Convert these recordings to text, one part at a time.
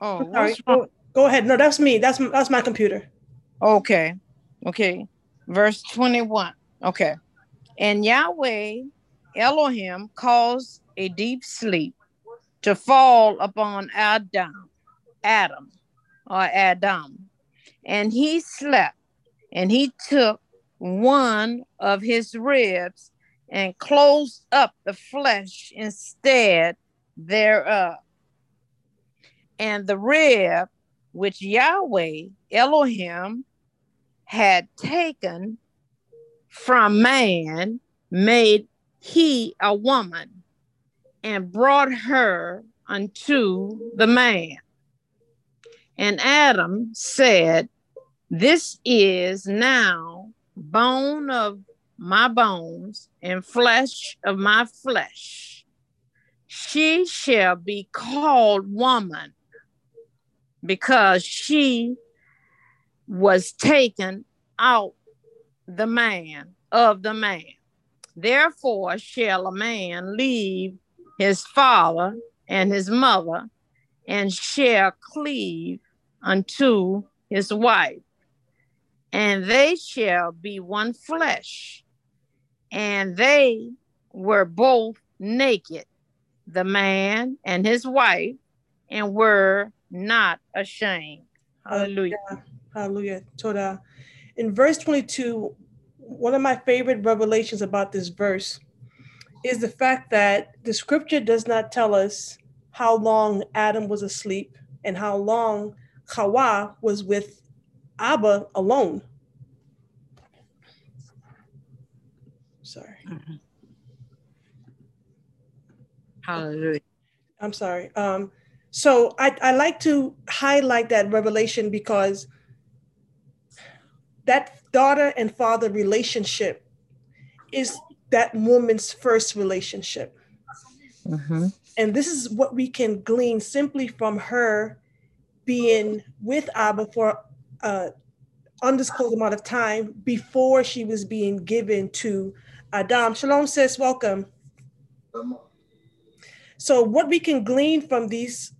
Oh, sorry. Go, go ahead. No, that's me. That's that's my computer. Okay. Okay. Verse 21. Okay. And Yahweh Elohim caused a deep sleep to fall upon Adam, Adam, or Adam, and he slept, and he took one of his ribs and closed up the flesh instead thereof. And the rib which Yahweh Elohim had taken from man made he a woman and brought her unto the man. And Adam said, This is now bone of my bones and flesh of my flesh. She shall be called woman because she was taken out the man of the man. Therefore shall a man leave his father and his mother and shall cleave unto his wife, and they shall be one flesh. And they were both naked, the man and his wife, and were not ashamed. Hallelujah. Hallelujah. Toda. Uh, in verse 22, one of my favorite revelations about this verse is the fact that the scripture does not tell us how long Adam was asleep and how long Hawa was with Abba alone. Sorry. Mm-hmm. Hallelujah. I'm sorry. Um, so I, I like to highlight that revelation because that daughter and father relationship is that woman's first relationship. Mm-hmm. And this is what we can glean simply from her being with Abba for an undisclosed amount of time before she was being given to Adam. Shalom, sis, welcome. So, what we can glean from these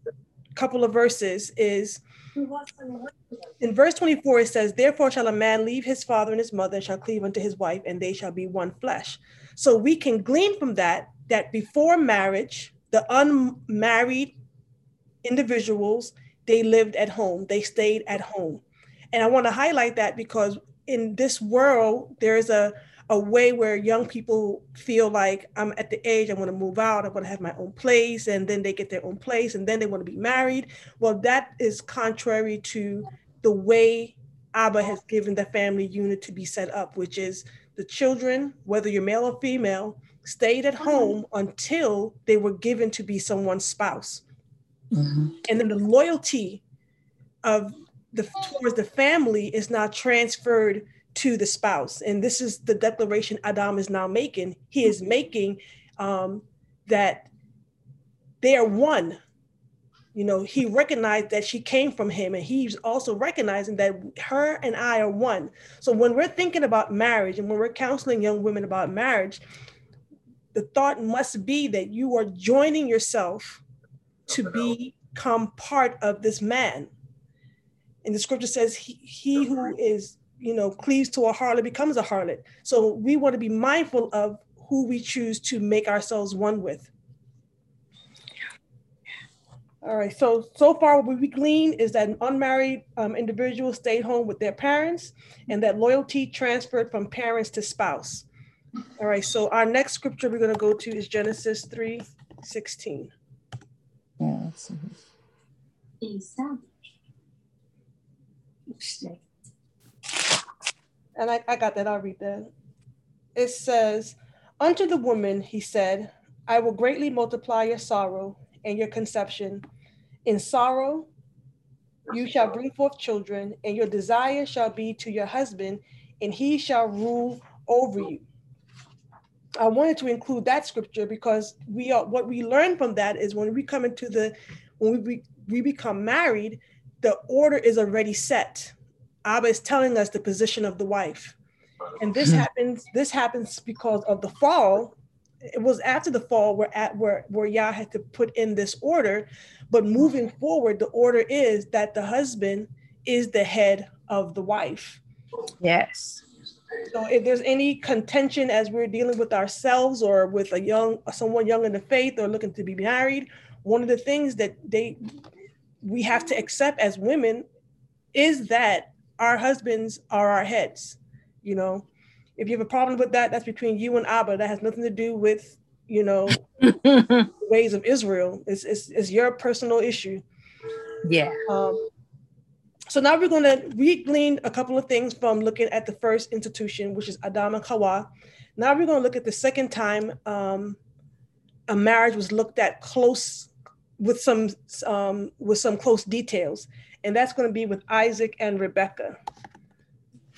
couple of verses is in verse 24, it says, Therefore shall a man leave his father and his mother and shall cleave unto his wife, and they shall be one flesh. So we can glean from that that before marriage, the unmarried individuals, they lived at home, they stayed at home. And I want to highlight that because in this world, there's a a way where young people feel like I'm at the age I want to move out, I want to have my own place, and then they get their own place, and then they want to be married. Well, that is contrary to the way Abba has given the family unit to be set up, which is the children, whether you're male or female, stayed at home until they were given to be someone's spouse. Mm-hmm. And then the loyalty of the towards the family is not transferred to the spouse. And this is the declaration Adam is now making. He is making um, that they are one. You know, he recognized that she came from him, and he's also recognizing that her and I are one. So when we're thinking about marriage and when we're counseling young women about marriage, the thought must be that you are joining yourself to become part of this man. And the scripture says, he, he who is you know, cleaves to a harlot becomes a harlot. So we want to be mindful of who we choose to make ourselves one with. All right, so so far what we glean is that an unmarried um, individual stayed home with their parents and that loyalty transferred from parents to spouse. All right, so our next scripture we're gonna go to is Genesis 3, 16. Yes. And I, I got that, I'll read that. It says, Unto the woman, he said, I will greatly multiply your sorrow and your conception. In sorrow, you shall bring forth children, and your desire shall be to your husband, and he shall rule over you. I wanted to include that scripture because we are what we learn from that is when we come into the when we we become married, the order is already set. Abba is telling us the position of the wife. And this hmm. happens, this happens because of the fall. it was after the fall where at where where Yah had to put in this order, but moving forward, the order is that the husband is the head of the wife. Yes. So if there's any contention as we're dealing with ourselves or with a young someone young in the faith or looking to be married, one of the things that they we have to accept as women is that our husbands are our heads. You know, if you have a problem with that, that's between you and Abba. That has nothing to do with you know ways of Israel. It's, it's it's your personal issue. Yeah. Um, so now we're going to we gleaned a couple of things from looking at the first institution, which is Adam and Hawa. Now we're going to look at the second time um, a marriage was looked at close with some um, with some close details, and that's going to be with Isaac and Rebecca.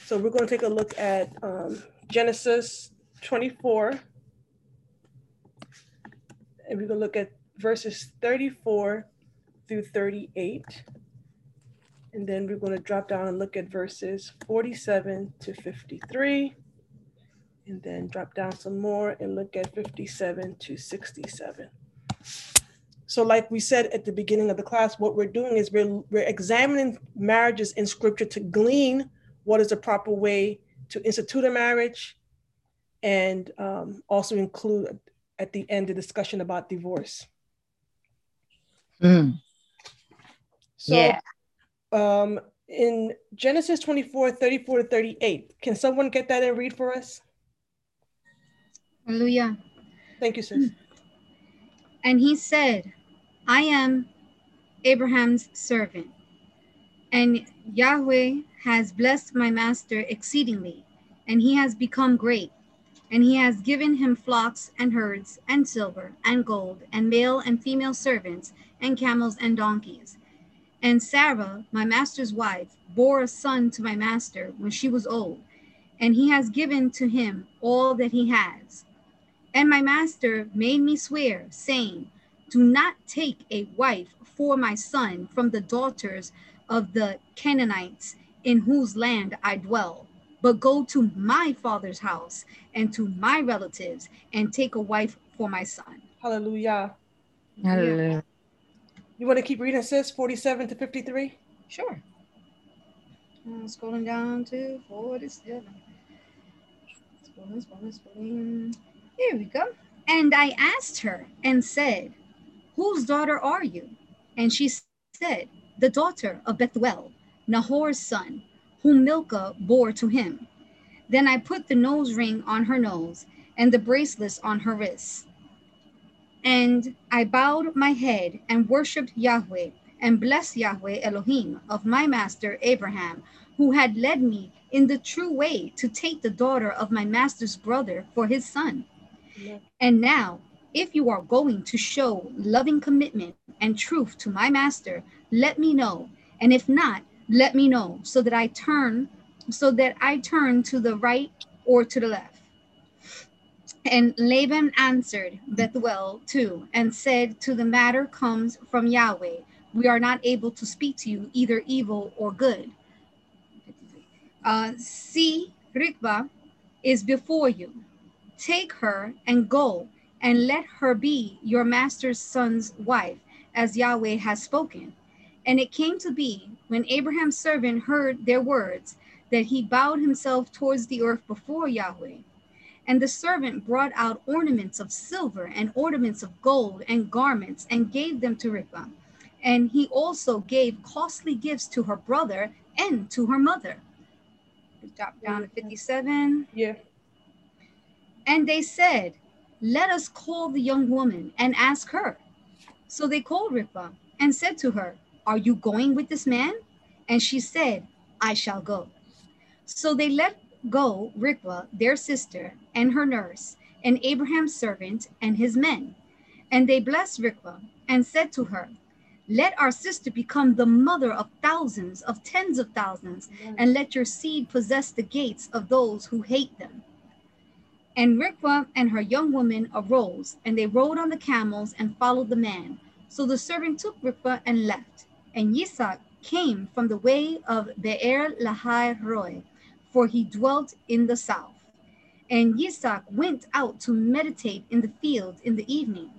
So we're going to take a look at um, Genesis 24, and we're going to look at verses 34 through 38. And then we're going to drop down and look at verses 47 to 53. And then drop down some more and look at 57 to 67. So like we said at the beginning of the class, what we're doing is we're, we're examining marriages in scripture to glean what is the proper way to institute a marriage and um, also include at the end the discussion about divorce. Mm. So Yeah. um, in Genesis 24, 34 to 38, can someone get that and read for us? Hallelujah. Thank you, sis. And he said, I am Abraham's servant, and Yahweh has blessed my master exceedingly, and he has become great. And he has given him flocks and herds, and silver, and gold, and male and female servants, and camels and donkeys. And Sarah, my master's wife, bore a son to my master when she was old, and he has given to him all that he has. And my master made me swear, saying, Do not take a wife for my son from the daughters of the Canaanites in whose land I dwell, but go to my father's house and to my relatives and take a wife for my son. Hallelujah. Hallelujah. You want to keep reading, sis? 47 to 53? Sure. I'm scrolling down to 47. Scrolling, scrolling, scrolling. Here we go. And I asked her and said, Whose daughter are you? And she said, The daughter of Bethuel, Nahor's son, whom Milcah bore to him. Then I put the nose ring on her nose and the bracelets on her wrists. And I bowed my head and worshiped Yahweh and blessed Yahweh Elohim of my master Abraham, who had led me in the true way to take the daughter of my master's brother for his son. And now, if you are going to show loving commitment and truth to my master, let me know. And if not, let me know so that I turn so that I turn to the right or to the left. And Laban answered Bethuel too and said, To the matter comes from Yahweh. We are not able to speak to you either evil or good. Uh, see, Rikba is before you. Take her and go and let her be your master's son's wife, as Yahweh has spoken. And it came to be when Abraham's servant heard their words that he bowed himself towards the earth before Yahweh. And the servant brought out ornaments of silver and ornaments of gold and garments and gave them to Rivkah. And he also gave costly gifts to her brother and to her mother. Drop down to 57. Yeah. And they said, Let us call the young woman and ask her. So they called Rivkah and said to her, Are you going with this man? And she said, I shall go. So they let go Rikwa, their sister, and her nurse, and Abraham's servant and his men. And they blessed Rikwa and said to her, Let our sister become the mother of thousands, of tens of thousands, and let your seed possess the gates of those who hate them. And Rikwa and her young women arose, and they rode on the camels and followed the man. So the servant took Rikwa and left. And Yitzhak came from the way of Be'er Lahai Roy, for he dwelt in the south. And Yitzhak went out to meditate in the field in the evening.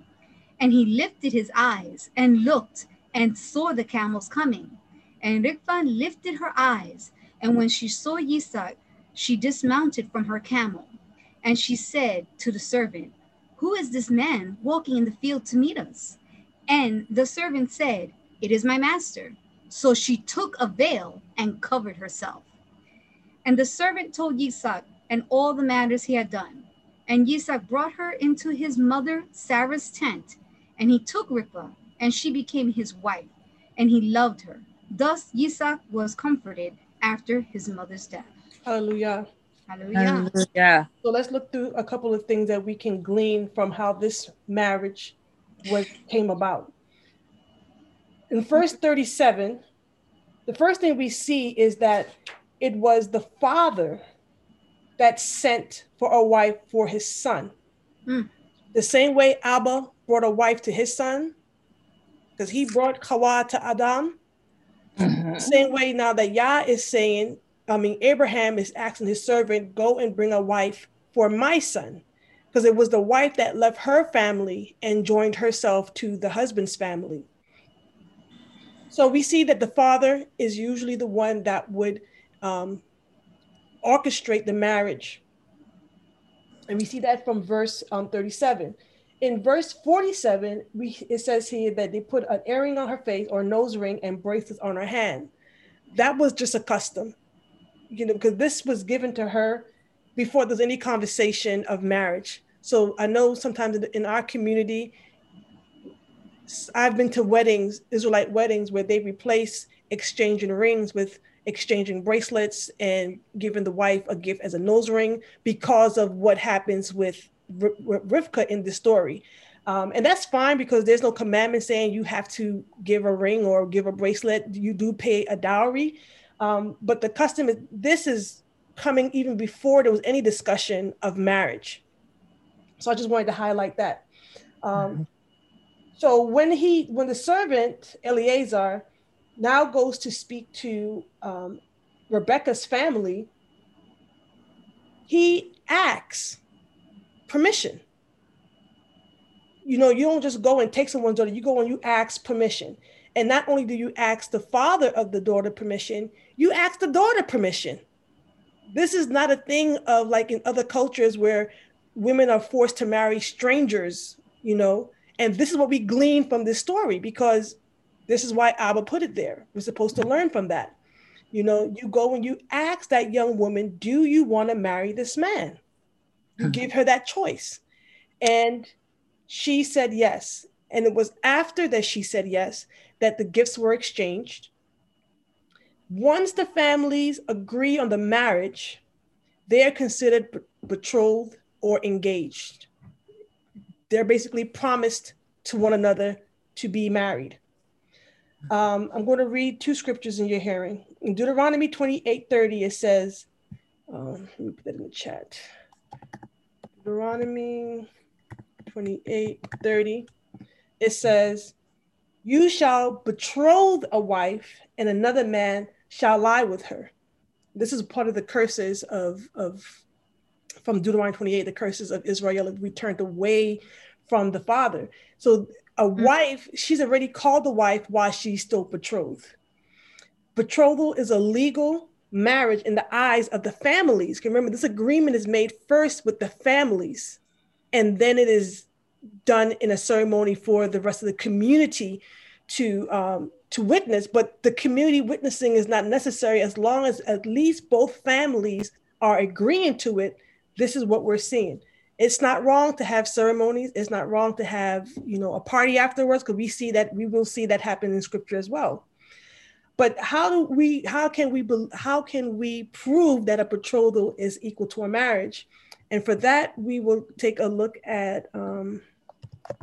And he lifted his eyes and looked and saw the camels coming. And Rivka lifted her eyes, and when she saw Yitzhak, she dismounted from her camel. And she said to the servant, Who is this man walking in the field to meet us? And the servant said, It is my master. So she took a veil and covered herself. And the servant told Yitzhak and all the matters he had done. And Yitzhak brought her into his mother Sarah's tent, and he took Rivka, and she became his wife, and he loved her. Thus Yitzhak was comforted after his mother's death. Hallelujah. Hallelujah. Hallelujah. So let's look through a couple of things that we can glean from how this marriage was came about. In verse 37, the first thing we see is that it was the father that sent for a wife for his son. Mm. The same way Abba brought a wife to his son, because he brought Hawa to Adam. Mhm. Same way now that Yah is saying, I mean, Abraham is asking his servant, go and bring a wife for my son. Because it was the wife that left her family and joined herself to the husband's family. So we see that the father is usually the one that would um, orchestrate the marriage. And we see that from verse um, 37. In verse 47, we, it says here that they put an earring on her face or nose ring and bracelets on her hand. That was just a custom, you know, because this was given to her before there's any conversation of marriage. So I know sometimes in- our community, I've been to weddings, Israelite weddings, where they replace exchanging rings with exchanging bracelets and giving the wife a gift as a nose ring because of what happens with R- R- Rivka in the story. Um, and that's fine because there's no commandment saying you have to give a ring or give a bracelet. You do pay a dowry. Um, but the custom is this is coming even before there was any discussion of marriage. So I just wanted to highlight that. Um, so when he, when the servant Eleazar now goes to speak to um, Rebecca's family, he asks permission. You know, you don't just go and take someone's daughter, you go and you ask permission. And not only do you ask the father of the daughter permission, you ask the daughter permission. This is not a thing of like in other cultures where women are forced to marry strangers, you know. And this is what we glean from this story because this is why Abba put it there. We're supposed to learn from that. You know, you go and you ask that young woman, do you want to marry this man? You hmm. give her that choice. And she said yes. And it was after that she said yes that the gifts were exchanged. Once the families agree on the marriage, they are considered betrothed or engaged. They're basically promised to one another to be married. Um, I'm going to read two scriptures in your hearing. In Deuteronomy 28 30, it says, um, let me put that in the chat. Deuteronomy 28 30, it says, You shall betroth a wife, and another man shall lie with her. This is part of the curses of, of from Deuteronomy 28, the curses of Israel if we turned away from the father. So a wife, she's already called the wife while she's still betrothed. Betrothal is a legal marriage in the eyes of the families. Remember, this agreement is made first with the families, and then it is done in a ceremony for the rest of the community to um, to witness. But the community witnessing is not necessary as long as at least both families are agreeing to it. This is what we're seeing. It's not wrong to have ceremonies. It's not wrong to have you know a party afterwards because we see that we will see that happen in scripture as well. But how do we? How can we? How can we prove that a betrothal is equal to a marriage? And for that, we will take a look at um,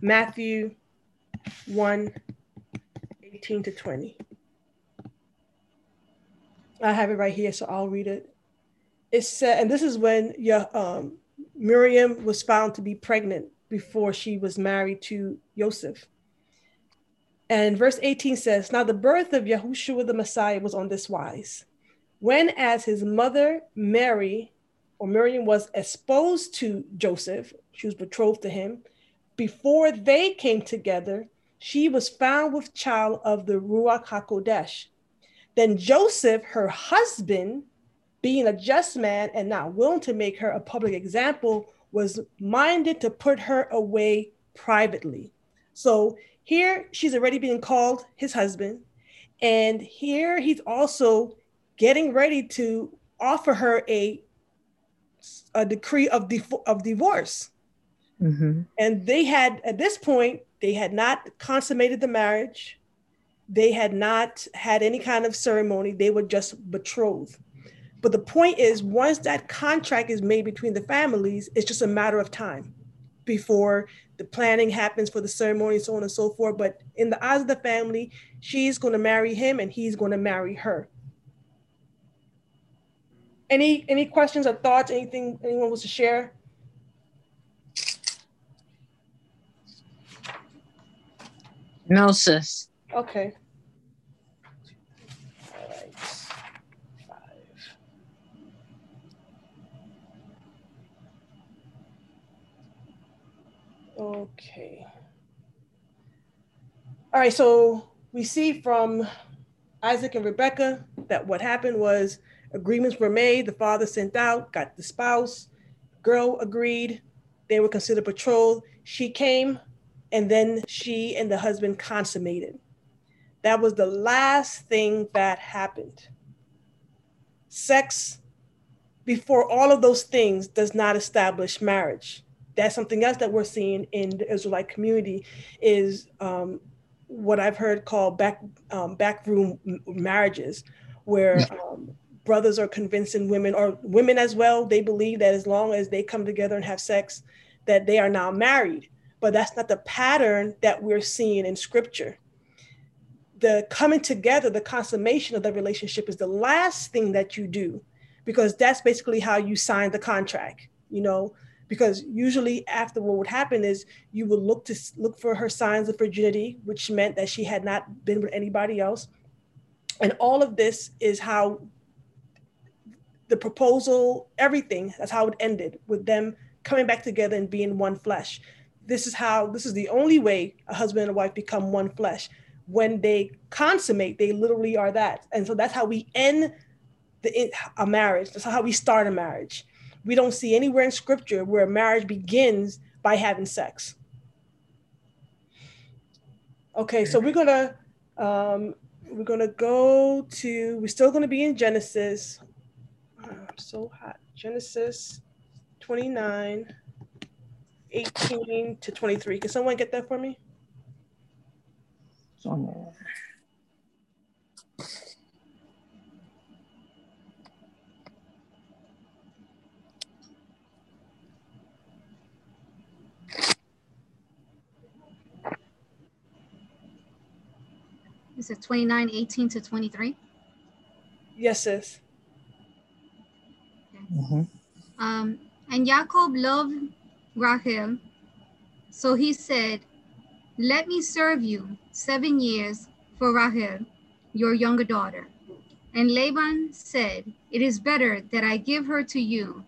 Matthew 1 18 to 20. I have it right here, so I'll read it. It said, and this is when yeah, um, Miriam was found to be pregnant before she was married to Joseph. And verse 18 says, Now the birth of Yahushua the Messiah was on this wise. When, as his mother Mary or Miriam was exposed to Joseph, she was betrothed to him, before they came together, she was found with child of the Ruach HaKodesh. Then Joseph, her husband, being a just man and not willing to make her a public example, was minded to put her away privately. So here she's already being called his husband. And here he's also getting ready to offer her a, a decree of, of divorce. Mm-hmm. And they had, at this point, they had not consummated the marriage. They had not had any kind of ceremony. They were just betrothed. But the point is, once that contract is made between the families, it's just a matter of time before the planning happens for the ceremony, so on and so forth. But in the eyes of the family, she's going to marry him and he's going to marry her. Any any questions or thoughts? Anything anyone wants to share? No. Okay. Okay. All right, so we see from Isaac and Rebecca that what happened was agreements were made, the father sent out, got the spouse, girl agreed, they were considered betrothed. She came, and then she and the husband consummated. That was the last thing that happened. Sex before all of those things does not establish marriage that's something else that we're seeing in the Israelite community is um, what I've heard called back um, backroom marriages, where um, brothers are convincing women or women as well. They believe that as long as they come together and have sex, that they are now married. But that's not the pattern that we're seeing in Scripture. The coming together, the consummation of the relationship is the last thing that you do, because that's basically how you sign the contract. You know, because usually after what would happen is you would look to look for her signs of virginity which meant that she had not been with anybody else and all of this is how the proposal everything that's how it ended with them coming back together and being one flesh this is how this is the only way a husband and a wife become one flesh when they consummate they literally are that and so that's how we end the a marriage that's how we start a marriage we don't see anywhere in scripture where marriage begins by having sex. Okay, so we're gonna um, we're gonna go to we're still gonna be in Genesis. Oh, I'm so hot. Genesis 29, 18 to 23. Can someone get that for me? It's on there. Is it 29, 18 to 23? Yes, sis. Okay. Mm-hmm. Um, and Jacob loved Rachel, so he said, Let me serve you seven years for Rachel, your younger daughter. And Laban said, It is better that I give her to you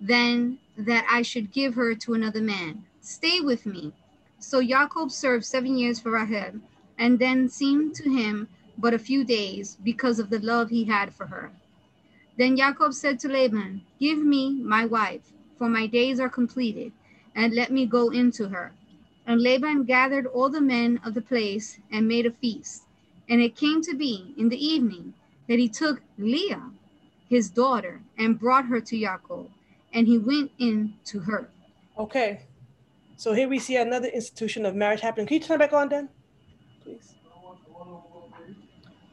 than that I should give her to another man. Stay with me. So Jacob served seven years for Rachel and then seemed to him but a few days because of the love he had for her. Then Jacob said to Laban, Give me my wife, for my days are completed, and let me go into her. And Laban gathered all the men of the place and made a feast. And it came to be in the evening that he took Leah, his daughter, and brought her to Jacob, and he went in to her. Okay. So here we see another institution of marriage happening. Can you turn back on then? please?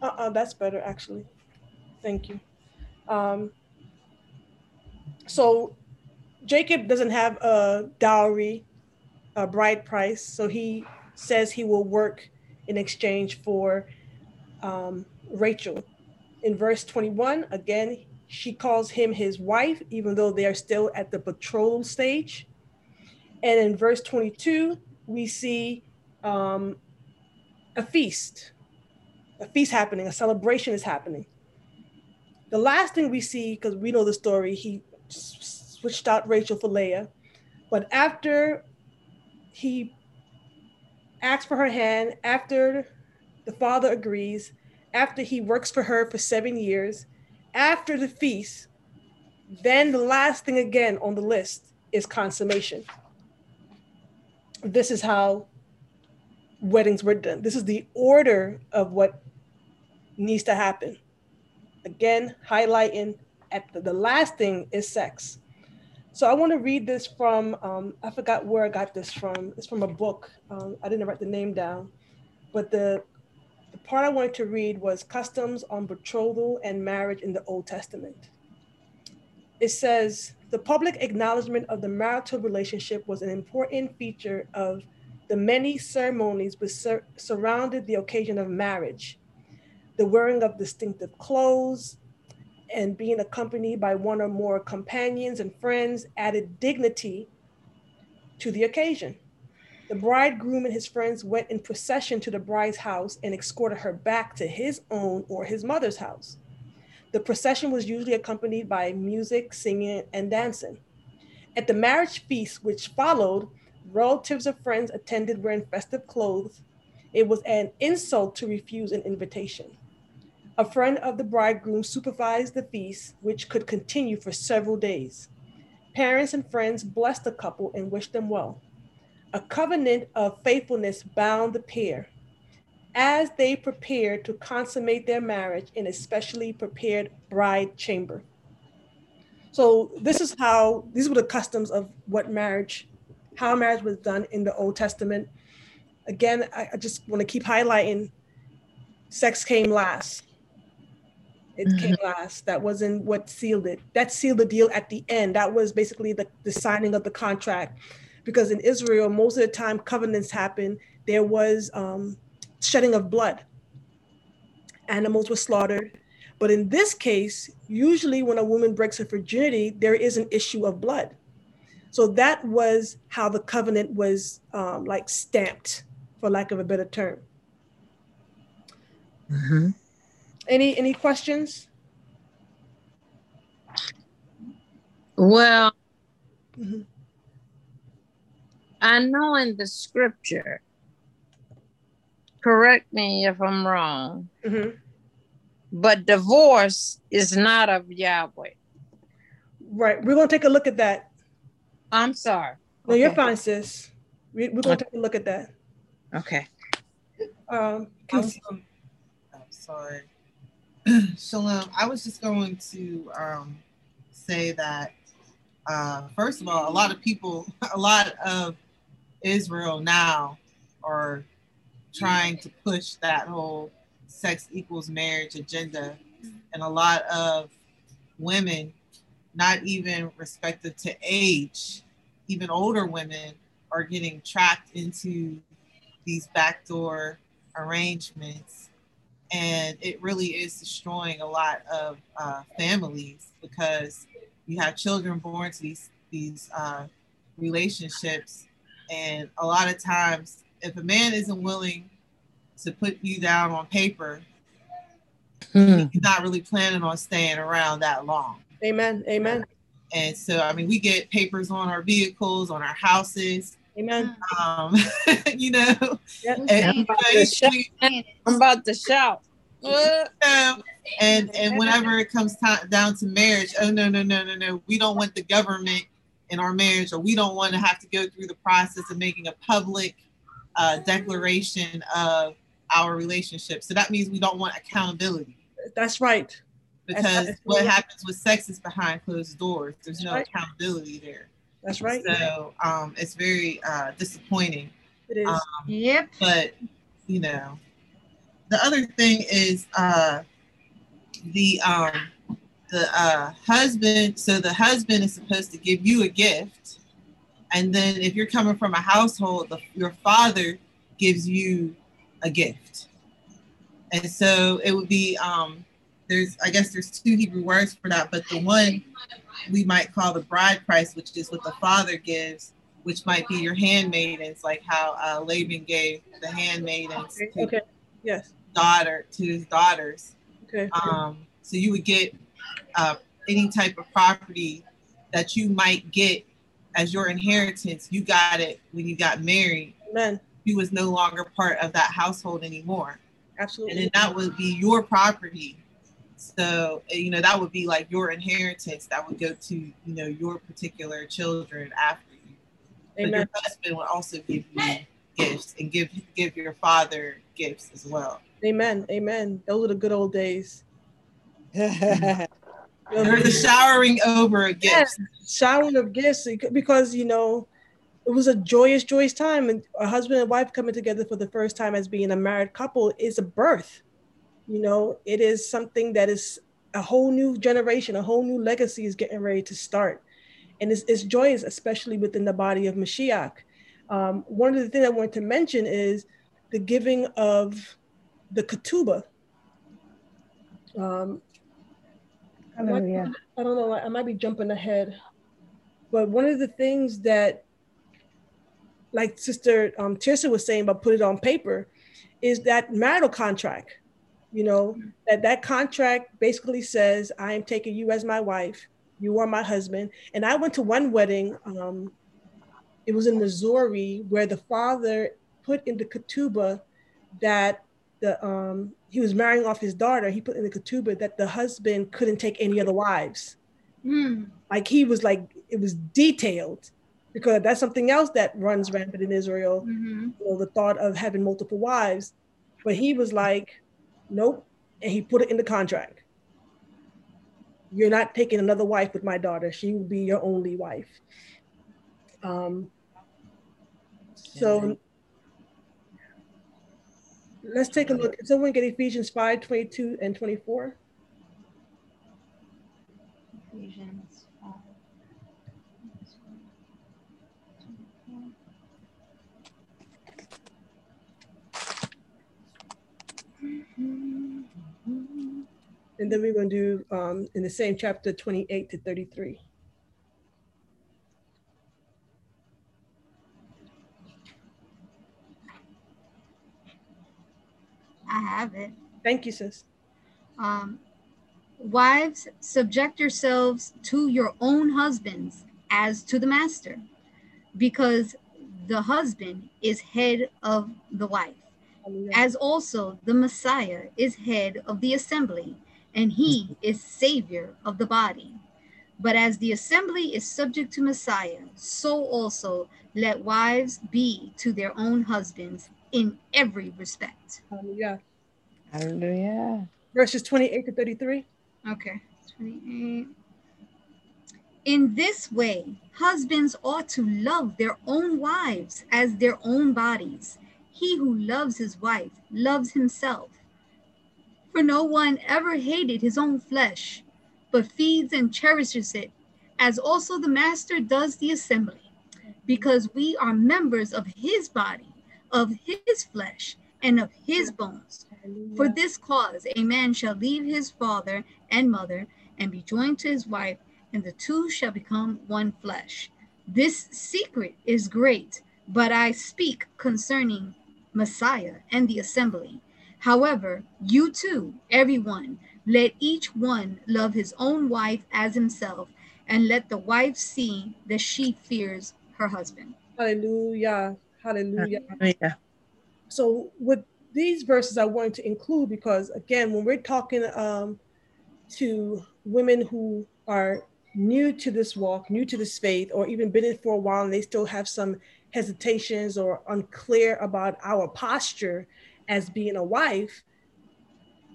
Uh-uh, that's better actually. Thank you. Um, so Jacob doesn't have a dowry, a bride price, so he says he will work in exchange for um, Rachel. In verse 21, again, she calls him his wife, even though they are still at the betrothal stage. And in verse 22, we see um, a feast, a feast happening, a celebration is happening. The last thing we see, because we know the story, he switched out Rachel for Leah. But after he asks for her hand, after the father agrees, after he works for her for seven years, after the feast, then the last thing again on the list is consummation. This is how weddings were done. This is the order of what needs to happen. Again, highlighting at the, the last thing is sex. So I want to read this from, um, I forgot where I got this from. It's from a book. Um, I didn't write the name down, but the, the part I wanted to read was Customs on Betrothal and Marriage in the Old Testament. It says, the public acknowledgement of the marital relationship was an important feature of the many ceremonies which sur- surrounded the occasion of marriage. The wearing of distinctive clothes, and being accompanied by one or more companions and friends added dignity to the occasion. The bridegroom and his friends went in procession to the bride's house and escorted her back to his own or his mother's house. The procession was usually accompanied by music, singing, and dancing. At the marriage feast which followed, relatives or friends attended wearing festive clothes. It was an insult to refuse an invitation. A friend of the bridegroom supervised the feast, which could continue for several days. Parents and friends blessed the couple and wished them well. A covenant of faithfulness bound the pair as they prepared to consummate their marriage in a specially prepared bride chamber. So this is how these were the customs of what marriage, how marriage was done in the Old Testament. Again, I, I just want to keep highlighting sex came last. It came last. That wasn't what sealed it. That sealed the deal at the end. That was basically the, the signing of the contract. Because in Israel, most of the time covenants happen. There was um, shedding of blood. Animals were slaughtered. But in this case, usually when a woman breaks her virginity, there is an issue of blood. So that was how the covenant was um, like stamped, for lack of a better term. Mhm. Any any questions? Well, Mhm. I know in the scripture, correct me if I'm wrong, Mhm. but divorce is not of Yahweh. Right. We're gonna take a look at that. I'm sorry. No, you're fine, sis. We, we're gonna take a look at that. Okay. Um, I can- was going, oh, sorry. Shalom. I was just going to um, say that, uh, first of all, a lot of people, a lot of Israel now are trying to push that whole sex equals marriage agenda. And a lot of women, not even respective to age, even older women, are getting trapped into these backdoor arrangements and it really is destroying a lot of uh, families because you have children born to these these uh, relationships and a lot of times if a man isn't willing to put you down on paper Hmm. he's not really planning on staying around that long amen. Amen. and so i mean we get papers on our vehicles on our houses Amen. um, you know Yeah. and, Saying you know, it. we- I'm about to shout. Uh, and and whenever it comes time down to marriage, oh no no no no no, we don't want the government in our marriage, or we don't want to have to go through the process of making a public uh, declaration of our relationship. So that means we don't want accountability That's right. because That's- what happens with sex is behind closed doors. There's no Right. accountability there. That's right. So um, it's very uh, disappointing. It is. Um, Yep. but you know the other thing is uh the um the uh husband so the husband is supposed to give you a gift and then if you're coming from a household the, your father gives you a gift and so it would be um there's i guess there's two hebrew words for that but the one we might call the bride price which is what the father gives which might be your handmaidens like how uh, laban gave the handmaidens okay. to okay. Yes. daughter to his daughters Okay. um, so you would get uh, any type of property that you might get as your inheritance, you got it when you got married. Amen. You was no longer part of that household anymore. Absolutely. And then that would be your property. So, uh, you know, that would be like your inheritance that would go to, you know, your particular children after you. But your husband would also give you gifts and give give your father gifts as well. Amen. Amen. Those are the good old days. There's a showering over of gifts. showering of gifts because you know it was a joyous joyous time and a husband and wife coming together for the first time as being a married couple is a birth you know it is something that is a whole new generation a whole new legacy is getting ready to start and it's, it's joyous especially within the body of mashiach um, one of the things i wanted to mention is the giving of the ketubah um, Hallelujah. I don't know. I might be jumping ahead, but one of the things that, like Sister um, Tirsa was saying about put it on paper, is that marital contract. You know that that contract basically says I am taking you as my wife. You are my husband. And I went to one wedding. Um, it was in Missouri where the father put in the ketubah that the um, he was marrying off his daughter. He put in the ketubah that the husband couldn't take any other wives Hmm. like he was like it was detailed because that's something else that runs rampant in Israel. Mhm. You know, the thought of having multiple wives, but he was like, nope, and he put it in the contract. You're not taking another wife with my daughter. She will be your only wife. Um, so let's take a look. Can someone get Ephesians 5 22 and 24? Ephesians And then we're going to do um, in the same chapter 28 to 33. I have it. Thank you, sis. Um, wives, subject yourselves to your own husbands as to the master, because the husband is head of the wife, as also the Messiah is head of the assembly, and he is savior of the body. But as the assembly is subject to Messiah, so also let wives be to their own husbands in every respect. Hallelujah. Hallelujah. Verses 28 to 33. Okay, 28. In this way, husbands ought to love their own wives as their own bodies. He who loves his wife loves himself. For no one ever hated his own flesh, but feeds and cherishes it, as also the master does the assembly, because we are members of his body, of his flesh, and of his bones. For this cause, a man shall leave his father and mother and be joined to his wife, and the two shall become one flesh. This secret is great, but I speak concerning Messiah and the assembly. However, you too, everyone, let each one love his own wife as himself, and let the wife see that she fears her husband. Hallelujah. Hallelujah. Hallelujah. So with these verses I wanted to include because again, when we're talking um, to women who are new to this walk, new to this faith, or even been in for a while and they still have some hesitations or unclear about our posture as being a wife,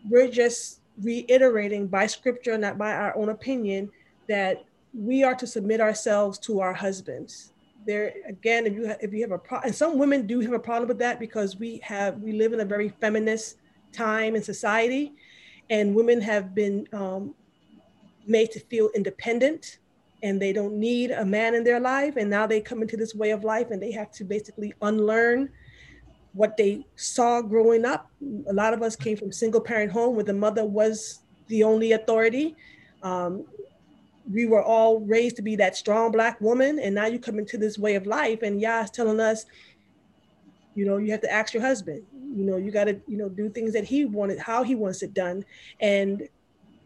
we're just reiterating by scripture, not by our own opinion, that we are to submit ourselves to our husbands. There again, if you ha- if you have a problem, and some women do have a problem with that because we have we live in a very feminist time in society, and women have been um, made to feel independent and they don't need a man in their life and now they come into this way of life and they have to basically unlearn what they saw growing up a lot of us came from single parent home where the mother was the only authority um, we were all raised to be that strong black woman and now you come into this way of life and Yah is telling us you know you have to ask your husband you know you got to you know do things that he wanted how he wants it done and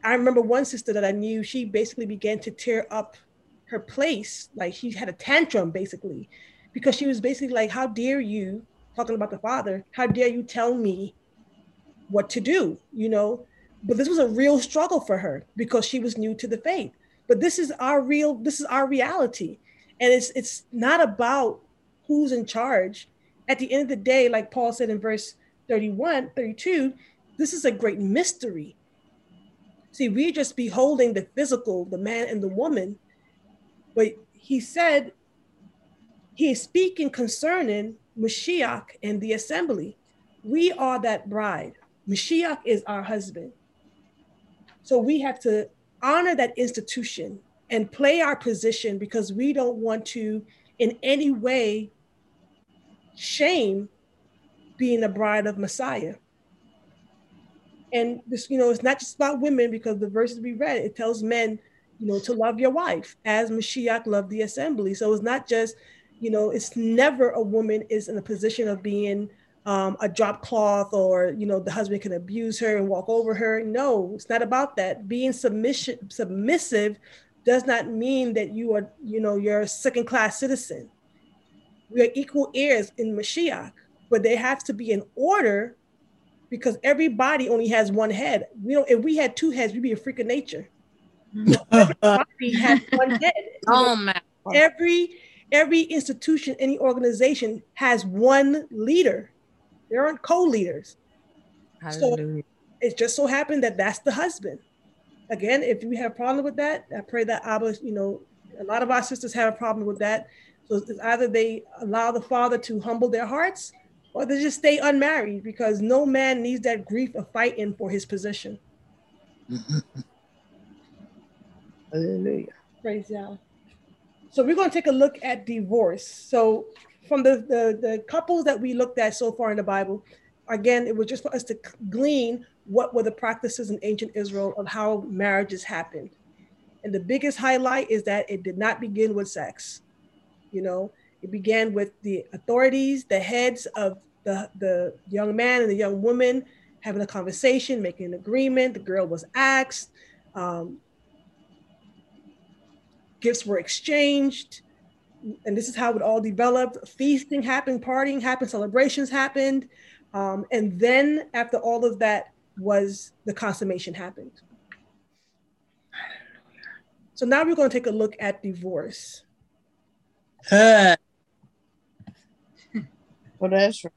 I remember one sister that I knew, she basically began to tear up her place. Like she had a tantrum basically, because she was basically like, "How dare you?" Talking about the father. How dare you tell me what to do? You know. But this was a real struggle for her because she was new to the faith. But this is our real. This is our reality, and it's it's not about who's in charge. At the end of the day, like Paul said in verse 31, 32, this is a great mystery. See, we're just beholding the physical, the man and the woman, but he said he is speaking concerning Mashiach and the assembly. We are that bride. Mashiach is our husband. So we have to honor that institution and play our position because we don't want to in any way shame being a bride of Messiah. And this, you know, it's not just about women because the verses we read, it tells men, you know, to love your wife as Mashiach loved the assembly. So it's not just, you know, it's never a woman is in a position of being um, a drop cloth or, you know, the husband can abuse her and walk over her. No, it's not about that. Being submission, submissive does not mean that you are, you know, you're a second class citizen. We are equal heirs in Mashiach, but they have to be in order because everybody only has one head. We don't. If we had two heads, we'd be a freak of nature. everybody has one head. Oh man. Every every institution, any organization has one leader. There aren't co-leaders. Hallelujah. It just so happened that that's the husband. Again, if you have a problem with that, I pray that Abba, you know, a lot of our sisters have a problem with that. So it's either they allow the father to humble their hearts or they just stay unmarried because no man needs that grief of fighting for his position. Hallelujah. Praise Yah. So we're going to take a look at divorce. So from the, the, the couples that we looked at so far in the Bible, again, it was just for us to glean what were the practices in ancient Israel of how marriages happened. And the biggest highlight is that it did not begin with sex. You know, it began with the authorities, the heads of the, the young man and the young woman having a conversation, making an agreement. The girl was asked. Um, gifts were exchanged. And this is how it all developed. Feasting happened, partying happened, celebrations happened. Um, and then after all of that was the consummation happened. So now we're going to take a look at divorce. Uh, Well, that's right.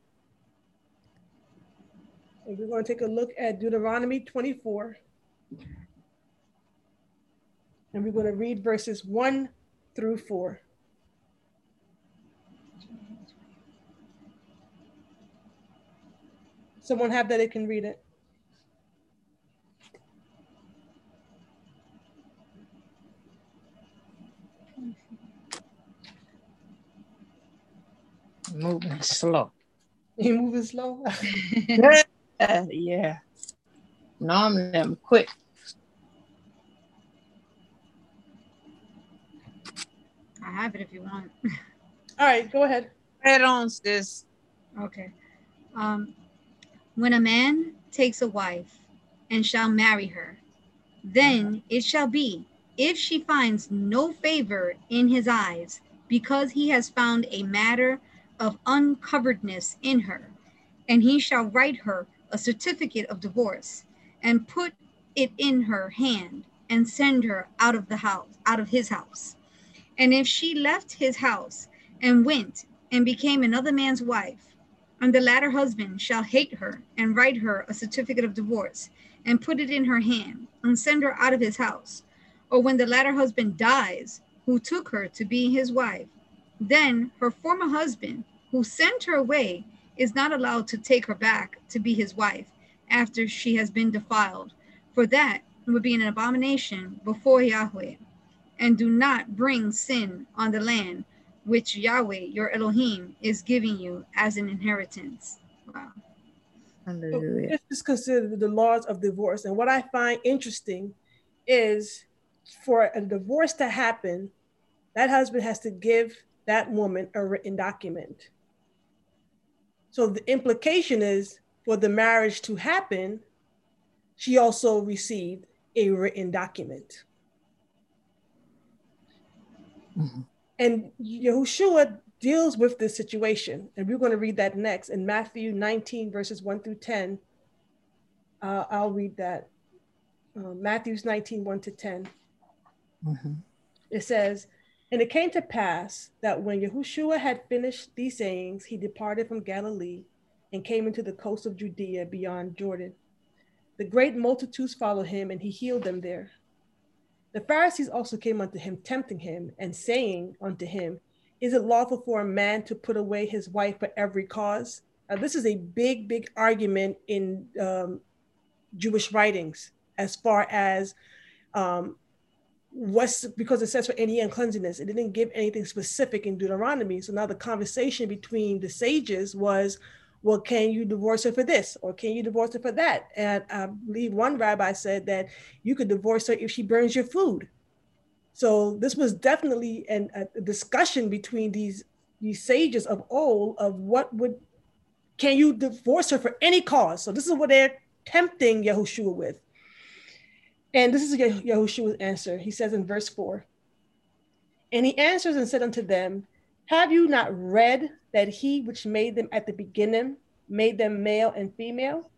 And we're going to take a look at Deuteronomy 24. And we're going to read verses 1 through 4. Someone have that, they can read it. Moving slow. You moving slow? Uh, yeah. Normally I'm quick. Have it if you want. All right, go ahead. head on, sis. Okay. Um, when a man takes a wife and shall marry her, then it shall be, if she finds no favor in his eyes, because he has found a matter of uncoveredness in her, and he shall write her a certificate of divorce, and put it in her hand, and send her out of the house, out of his house. And if she left his house and went and became another man's wife, and the latter husband shall hate her and write her a certificate of divorce and put it in her hand and send her out of his house. Or when the latter husband dies, who took her to be his wife, then her former husband, who sent her away, is not allowed to take her back to be his wife after she has been defiled, for that would be an abomination before Yahweh. And do not bring sin on the land which Yahweh your Elohim is giving you as an inheritance. Wow. So this is considered the laws of divorce. And what I find interesting is for a divorce to happen, that husband has to give that woman a written document. So the implication is for the marriage to happen, she also received a written document. Mhm. And Yahushua deals with this situation. And we're going to read that next in Matthew 19, verses 1 through 10. Uh, I'll read that. Uh, Matthew's 19, 1 to 10. Mhm. It says, And it came to pass that when Yahushua had finished these sayings, he departed from Galilee and came into the coast of Judea beyond Jordan. The great multitudes followed him, and he healed them there. The Pharisees also came unto him, tempting him, and saying unto him, Is it lawful for a man to put away his wife for every cause? Now, this is a big, big argument in um, Jewish writings as far as um, what's because it says for any uncleanness. It didn't give anything specific in Deuteronomy. So now the conversation between the sages was, well, can you divorce her for this or can you divorce her for that? And I believe one rabbi said that you could divorce her if she burns your food. So this was definitely an, a discussion between these these sages of old of what would can you divorce her for any cause? So this is what they're tempting Yahushua with. And this is Yah- Yahushua's answer. He says in verse 4 And he answers and said unto them, Have you not read that he which made them at the beginning made them male and female?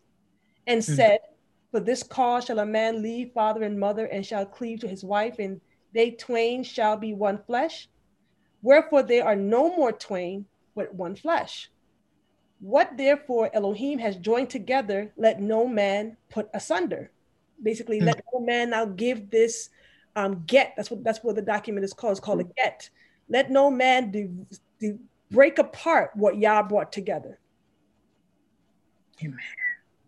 And Hmm. said, For this cause shall a man leave father and mother and shall cleave to his wife, and they twain shall be one flesh. Wherefore they are no more twain, but one flesh. What therefore Elohim has joined together, let no man put asunder. Basically, Hmm. let no man now give this um, get. That's what that's what the document is called. It's called a get. Let no man do, do break apart what Yah brought together. Amen.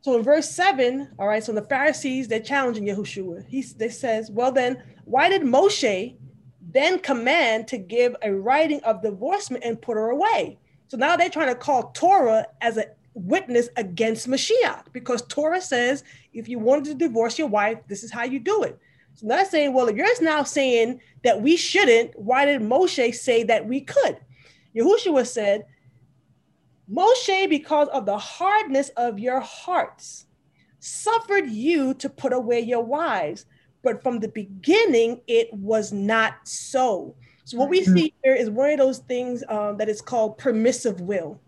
So in verse seven, all right. So the Pharisees they're challenging Yahushua. He they says, well then, why did Moshe then command to give a writing of divorcement and put her away? So now they're trying to call Torah as a witness against Mashiach because Torah says if you wanted to divorce your wife, this is how you do it. So they're saying, well, if you're now saying that we shouldn't, why did Moshe say that we could? Yahushua said, Moshe, because of the hardness of your hearts, suffered you to put away your wives, but from the beginning it was not so. So what we see here is one of those things um, that is called permissive will.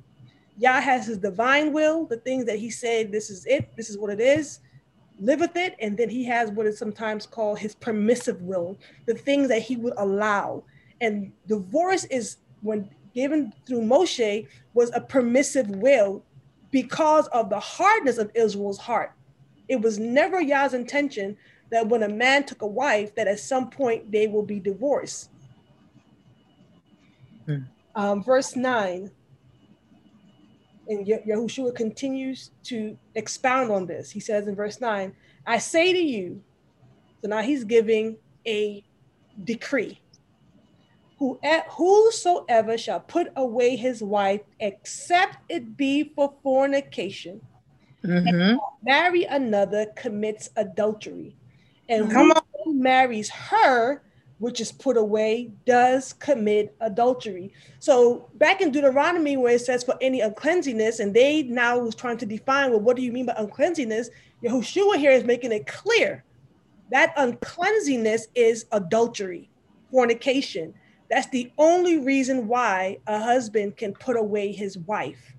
Yah has his divine will, the things that he said, this is it, this is what it is, live with it. And then he has what is sometimes called his permissive will, the things that he would allow. And divorce is when given through Moshe was a permissive will because of the hardness of Israel's heart. It was never Yah's intention that when a man took a wife, that at some point they will be divorced. Hmm. Um, verse 9, and Ye- Yahushua continues to expound on this. He says in verse 9, I say to you, so now he's giving a decree. Who, whosoever shall put away his wife, except it be for fornication, Mhm. marry another commits adultery. And Come who marries her, which is put away, does commit adultery. So back in Deuteronomy, where it says for any uncleanliness, and they now was trying to define, well, what do you mean by uncleanliness? Yahushua here is making it clear that uncleanliness is adultery, fornication. That's the only reason why a husband can put away his wife.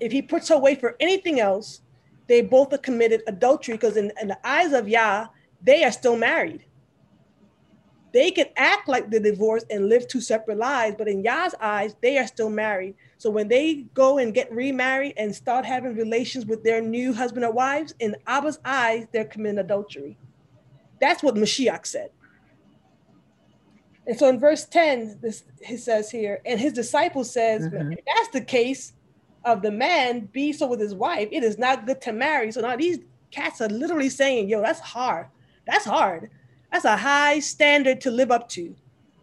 If he puts her away for anything else, they both are committed adultery because in, in the eyes of Yah, they are still married. They can act like they're divorced and live two separate lives, but in Yah's eyes, they are still married. So when they go and get remarried and start having relations with their new husband or wives, in Abba's eyes, they're committing adultery. That's what Mashiach said. And so in verse 10, this he says here, and his disciple says, Mhm. if that's the case of the man be so with his wife, it is not good to marry. So now these cats are literally saying, yo, that's hard. That's hard. That's a high standard to live up to.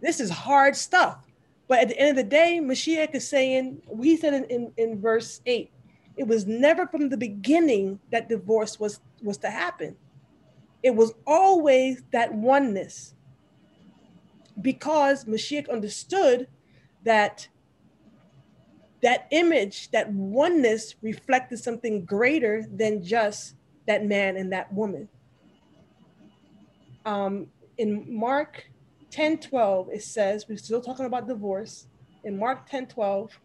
This is hard stuff. But at the end of the day, Mashiach is saying, we said in, in, in verse 8, it was never from the beginning that divorce was, was to happen. It was always that oneness because Mashiach understood that that image, that oneness reflected something greater than just that man and that woman. Um, in Mark 10 12, it says, we're still talking about divorce. In Mark 10 12,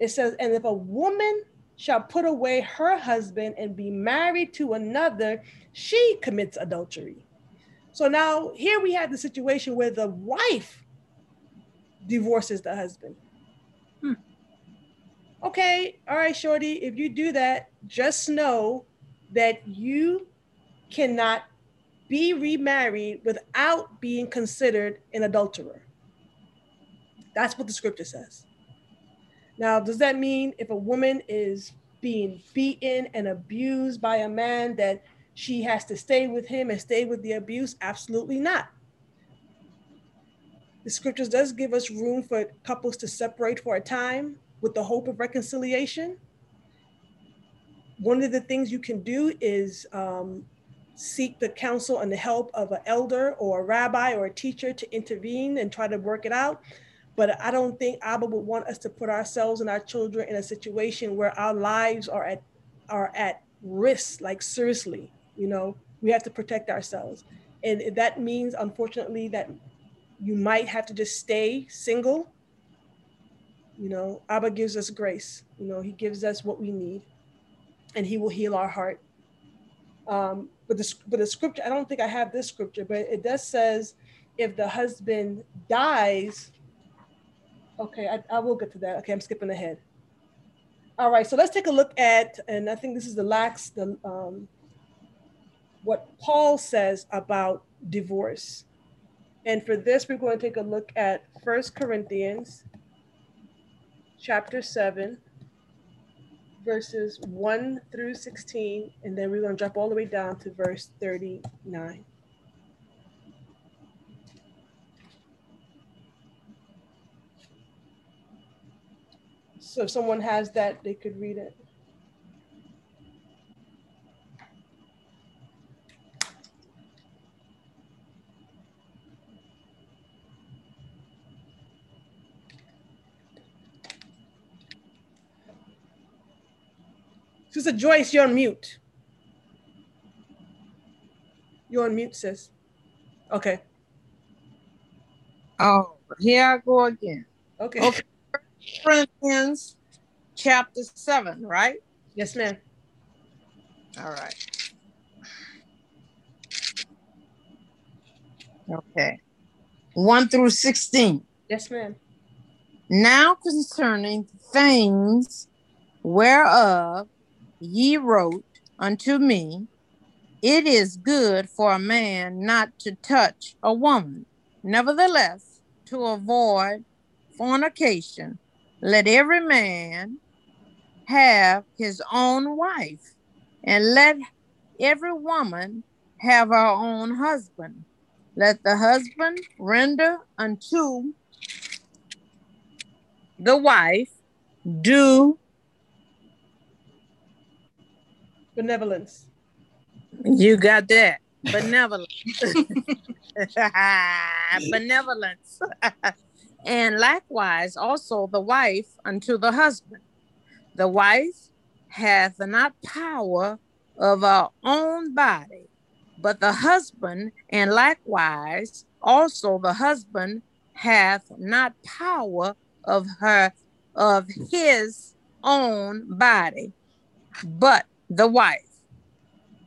it says, And if a woman shall put away her husband and be married to another, she commits adultery. So now here we have the situation where the wife divorces the husband. Hmm. Okay, all right, Shorty, if you do that, just know that you cannot be remarried without being considered an adulterer. That's what the scripture says. Now, does that mean if a woman is being beaten and abused by a man that she has to stay with him and stay with the abuse? Absolutely not. The scriptures does give us room for couples to separate for a time with the hope of reconciliation. One of the things you can do is um, seek the counsel and the help of an elder or a rabbi or a teacher to intervene and try to work it out. But I don't think Abba would want us to put ourselves and our children in a situation where our lives are at are at risk, like seriously, you know, we have to protect ourselves. And that means unfortunately that you might have to just stay single. You know, Abba gives us grace. You know, he gives us what we need and he will heal our heart. Um, but the, but the scripture, I don't think I have this scripture, but it does says if the husband dies, okay, I, I will get to that. Okay, I'm skipping ahead. All right, so let's take a look at, and I think this is the last, the, um, what Paul says about divorce. And for this, we're going to take a look at First Corinthians chapter 7, verses 1 through 16, and then we're going to drop all the way down to verse 39. So if someone has that, they could read it. Sister Joyce, you're on mute. You're on mute, sis. Okay. Oh, here I go again. Okay. Okay. Corinthians chapter 7, right? Yes, ma'am. All right. Okay. 1 through 16. Yes, ma'am. Now concerning things whereof ye wrote unto me, it is good for a man not to touch a woman. Nevertheless, to avoid fornication, let every man have his own wife, and let every woman have her own husband. Let the husband render unto the wife due Benevolence. You got that. Benevolence. Benevolence. and likewise also the wife unto the husband. The wife hath not power of her own body, but the husband, and likewise also the husband hath not power of her of his own body, but the wife.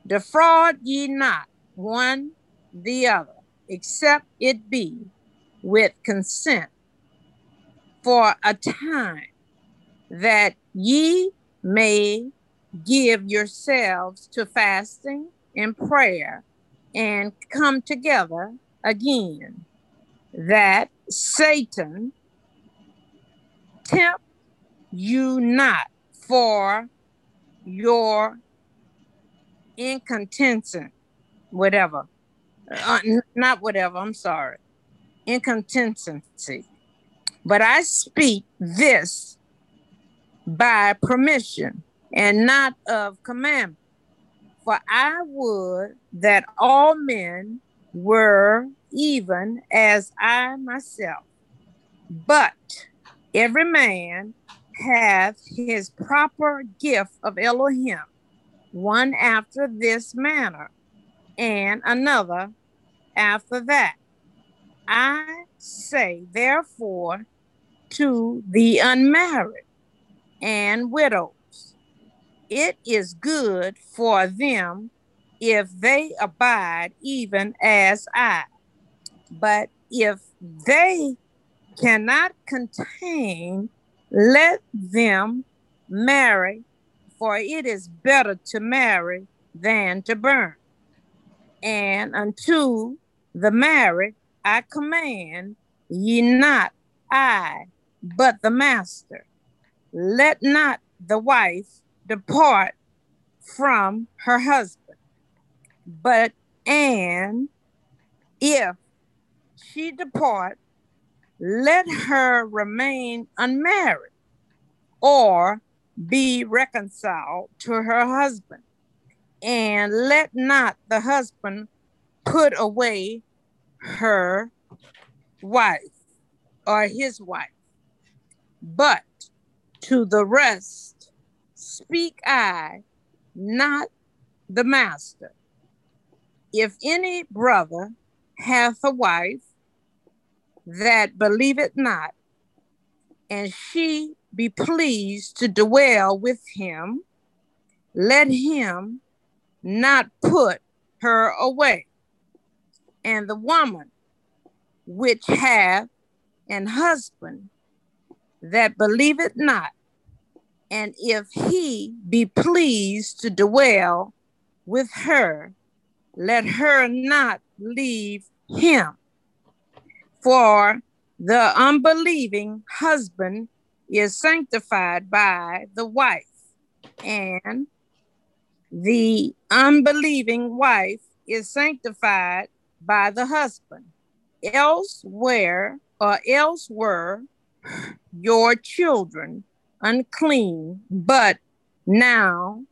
Defraud ye not one the other, except it be with consent for a time, that ye may give yourselves to fasting and prayer and come together again, that Satan tempt you not for your incontinent, whatever, uh, not whatever, I'm sorry, incontinency. But I speak this by permission and not of commandment. For I would that all men were even as I myself. But every man hath his proper gift of Elohim, one after this manner, and another after that. I say, therefore, to the unmarried and widows, it is good for them if they abide even as I. But if they cannot contain, let them marry, for it is better to marry than to burn. And unto the married I command ye not I, but the master. Let not the wife depart from her husband, but and if she depart, let her remain unmarried or be reconciled to her husband, and let not the husband put away her wife or his wife. But to the rest speak I, not the master. If any brother hath a wife that believeth not, and she be pleased to dwell with him, let him not put her away. And the woman which hath an husband that believeth not, and if he be pleased to dwell with her, let her not leave him. For the unbelieving husband is sanctified by the wife, and the unbelieving wife is sanctified by the husband. Elsewhere or elsewhere, your children unclean, but now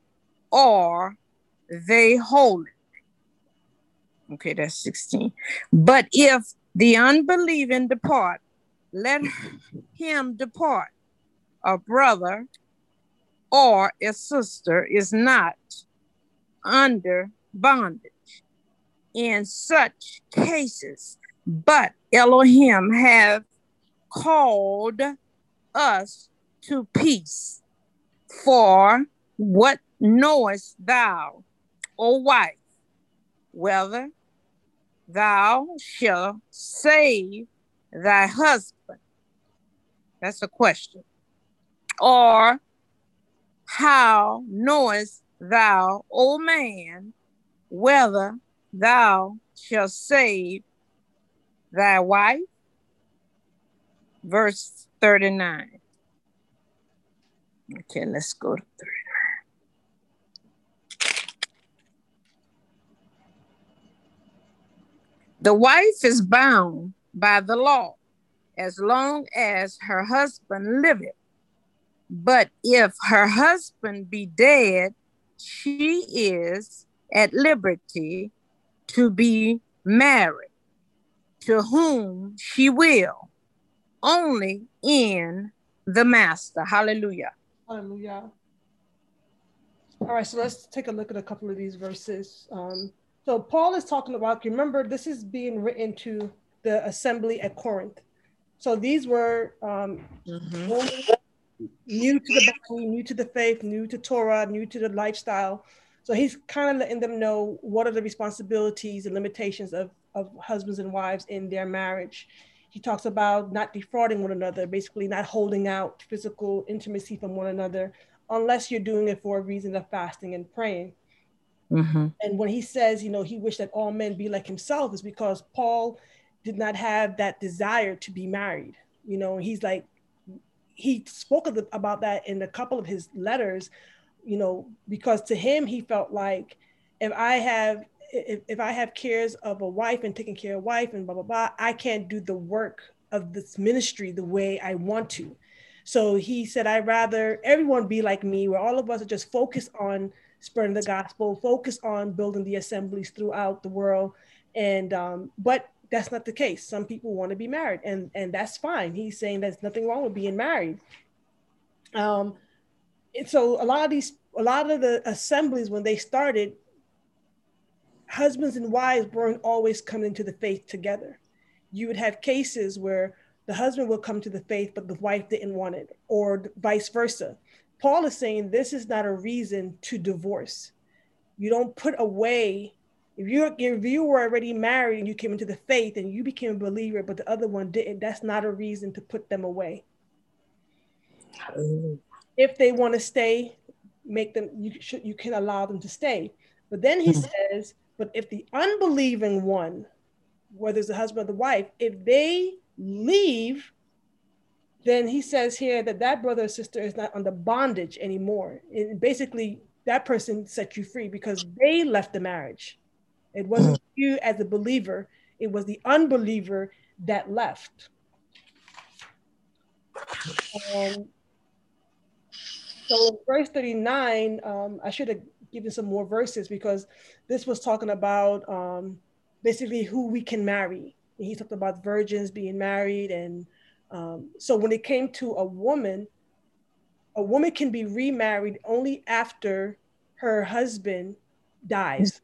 are they holy. Okay, that's 16. But if the unbelieving depart, let him depart. A brother or a sister is not under bondage in such cases, but Elohim have called us to peace. For what knowest thou, O wife, whether thou shalt save thy husband? That's a question. Or how knowest thou, O man, whether thou shalt save thy wife? Verse 39. Okay, let's go to 39. The wife is bound by the law as long as her husband liveth. But if her husband be dead, she is at liberty to be married to whom she will, only in the master. Hallelujah. Hallelujah. All right, so let's take a look at a couple of these verses. Um, so Paul is talking about, remember, this is being written to the assembly at Corinth. So these were um, Mhm. new to the Bible, new to the faith, new to Torah, new to the lifestyle. So he's kind of letting them know what are the responsibilities and limitations of, of husbands and wives in their marriage. He talks about not defrauding one another, basically not holding out physical intimacy from one another, unless you're doing it for a reason of fasting and praying. Mhm. And when he says, you know, he wished that all men be like himself, is because Paul did not have that desire to be married. You know, he's like, he spoke the, about that in a couple of his letters, you know, because to him, he felt like if I have, if, if I have cares of a wife and taking care of wife and blah, blah, blah, I can't do the work of this ministry the way I want to. So he said, I'd rather everyone be like me, where all of us are just focused on spreading the gospel, focus on building the assemblies throughout the world. And um, but that's not the case. Some people want to be married, and and that's fine. He's saying there's nothing wrong with being married. Um, and so a lot of these, a lot of the assemblies when they started, husbands and wives weren't always coming to the faith together. you would have cases where the husband will come to the faith, but the wife didn't want it, or vice versa. Paul is saying this is not a reason to divorce. You don't put away if you if you were already married and you came into the faith and you became a believer, but the other one didn't. That's not a reason to put them away. If they want to stay, make them. You should. You can allow them to stay. But then he mm-hmm. says, but if the unbelieving one, whether it's the husband or the wife, if they leave, then he says here that that brother or sister is not under bondage anymore. It basically, that person set you free because they left the marriage. It wasn't you as a believer, it was the unbeliever that left. And so in verse 39, um, I should have given some more verses because this was talking about um, basically who we can marry. And he talked about virgins being married. And um, so when it came to a woman, a woman can be remarried only after her husband dies.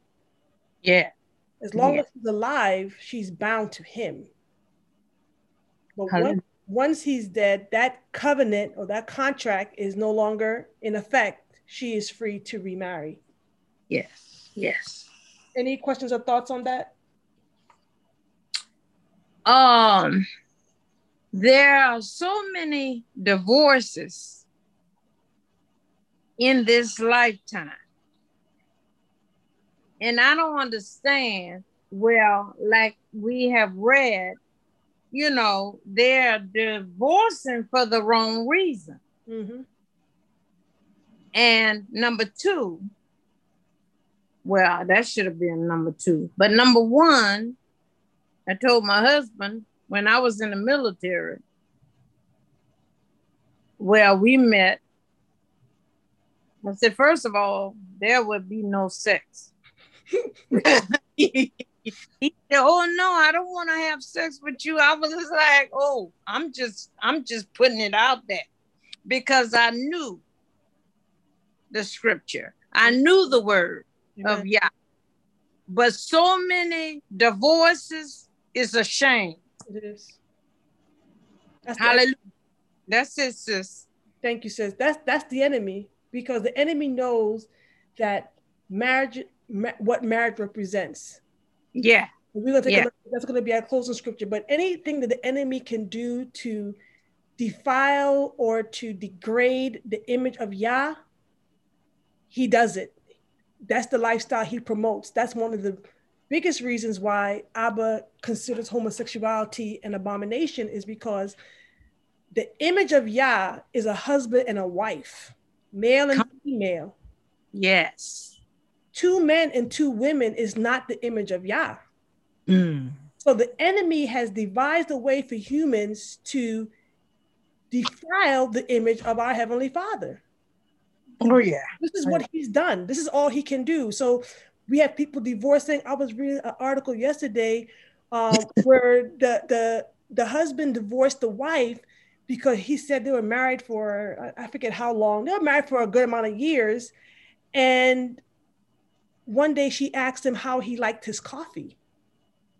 Yeah. As long yeah. as he's alive, she's bound to him. But once, once he's dead, that covenant or that contract is no longer in effect. She is free to remarry. Yes. Yes. Any questions or thoughts on that? Um, there are so many divorces in this lifetime. And I don't understand, well, like we have read, you know, they're divorcing for the wrong reason. Mm-hmm. And number two, well, that should have been number two. But number one, I told my husband when I was in the military, where we met. I said, first of all, there would be no sex. he said, "Oh no, I don't want to have sex with you." I was just like, "Oh, I'm just, I'm just putting it out there," because I knew the scripture. I knew the word Amen. of Yah. But so many divorces is a shame. It is. That's Hallelujah. That's it, sis. Thank you, sis. That's that's the enemy because the enemy knows that marriage, ma- what marriage represents. Yeah. We're gonna take yeah. that's gonna be our closing scripture. But anything that the enemy can do to defile or to degrade the image of Yah, he does it. That's the lifestyle he promotes. That's one of the biggest reasons why Abba considers homosexuality an abomination is because the image of Yah is a husband and a wife, male and female. Yes. Two men and two women is not the image of Yah. Mm. So the enemy has devised a way for humans to defile the image of our Heavenly Father. Oh, yeah. This is what he's done. This is all he can do. So we have people divorcing. I was reading an article yesterday um, where the the the husband divorced the wife because he said they were married for I forget how long. They were married for a good amount of years, and one day she asked him how he liked his coffee,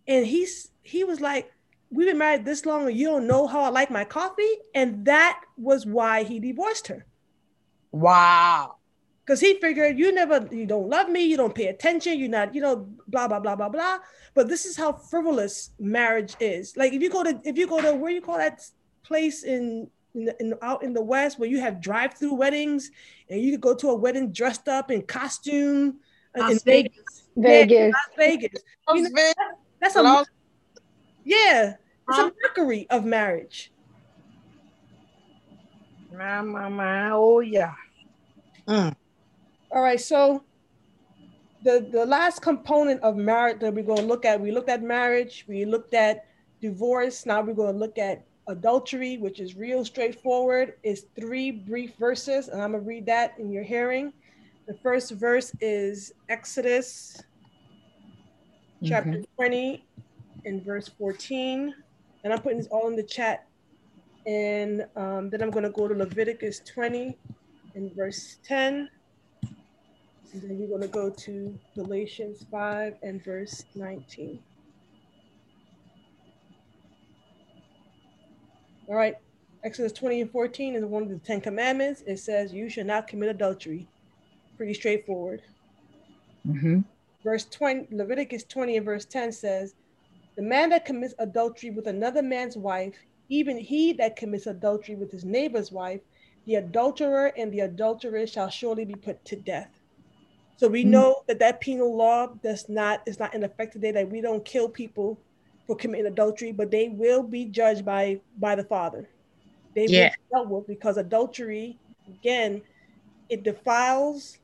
and he's he was like, "We've been married this long, and you don't know how I like my coffee," and that was why he divorced her. Wow because he figured you never you don't love me you don't pay attention you're not you know blah blah blah blah blah. But this is how frivolous marriage is. Like if you go to if you go to where you call that place in in, in out in the west where you have drive-through weddings and you could go to a wedding dressed up in costume? Las in Vegas Vegas. Yeah, Las Vegas. You know, that's a yeah it's a mockery of marriage. My my my oh yeah. Mm. All right, so the, the last component of marriage that we're going to look at, we looked at marriage, we looked at divorce. Now we're going to look at adultery, which is real straightforward. Is three brief verses, and I'm going to read that in your hearing. The first verse is Exodus chapter mm-hmm. 20 and verse 14. And I'm putting this all in the chat. And um, then I'm going to go to Leviticus 20 and verse 10. And then you're going to go to Galatians 5 and verse 19. All right. Exodus 20 and 14 is one of the Ten Commandments. It says, You should not commit adultery. Pretty straightforward. Mm-hmm. Verse 20, Leviticus 20 and verse 10 says, The man that commits adultery with another man's wife, even he that commits adultery with his neighbor's wife, the adulterer and the adulteress shall surely be put to death. So we Mm. know that that penal law does not is not in effect today. That we don't kill people for committing adultery, but they will be judged by by the Father. They Yeah. will be dealt with because adultery, again, it defiles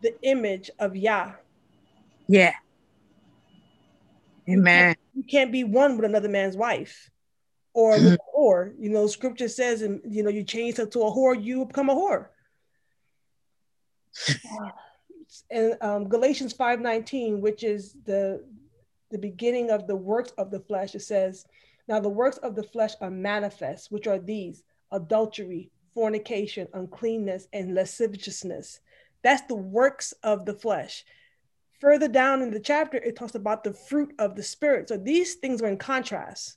the image of Yah. Yeah. Amen. You can't be one with another man's wife, or with a whore. You know, Scripture says, and you know, you change her to a whore, you become a whore. and um, Galatians 5:19, which is the the beginning of the works of the flesh, it says, Now the works of the flesh are manifest, which are these adultery, fornication, uncleanness, and lasciviousness. That's the works of the flesh. Further down in the chapter, it talks about the fruit of the spirit. So these things are in contrast.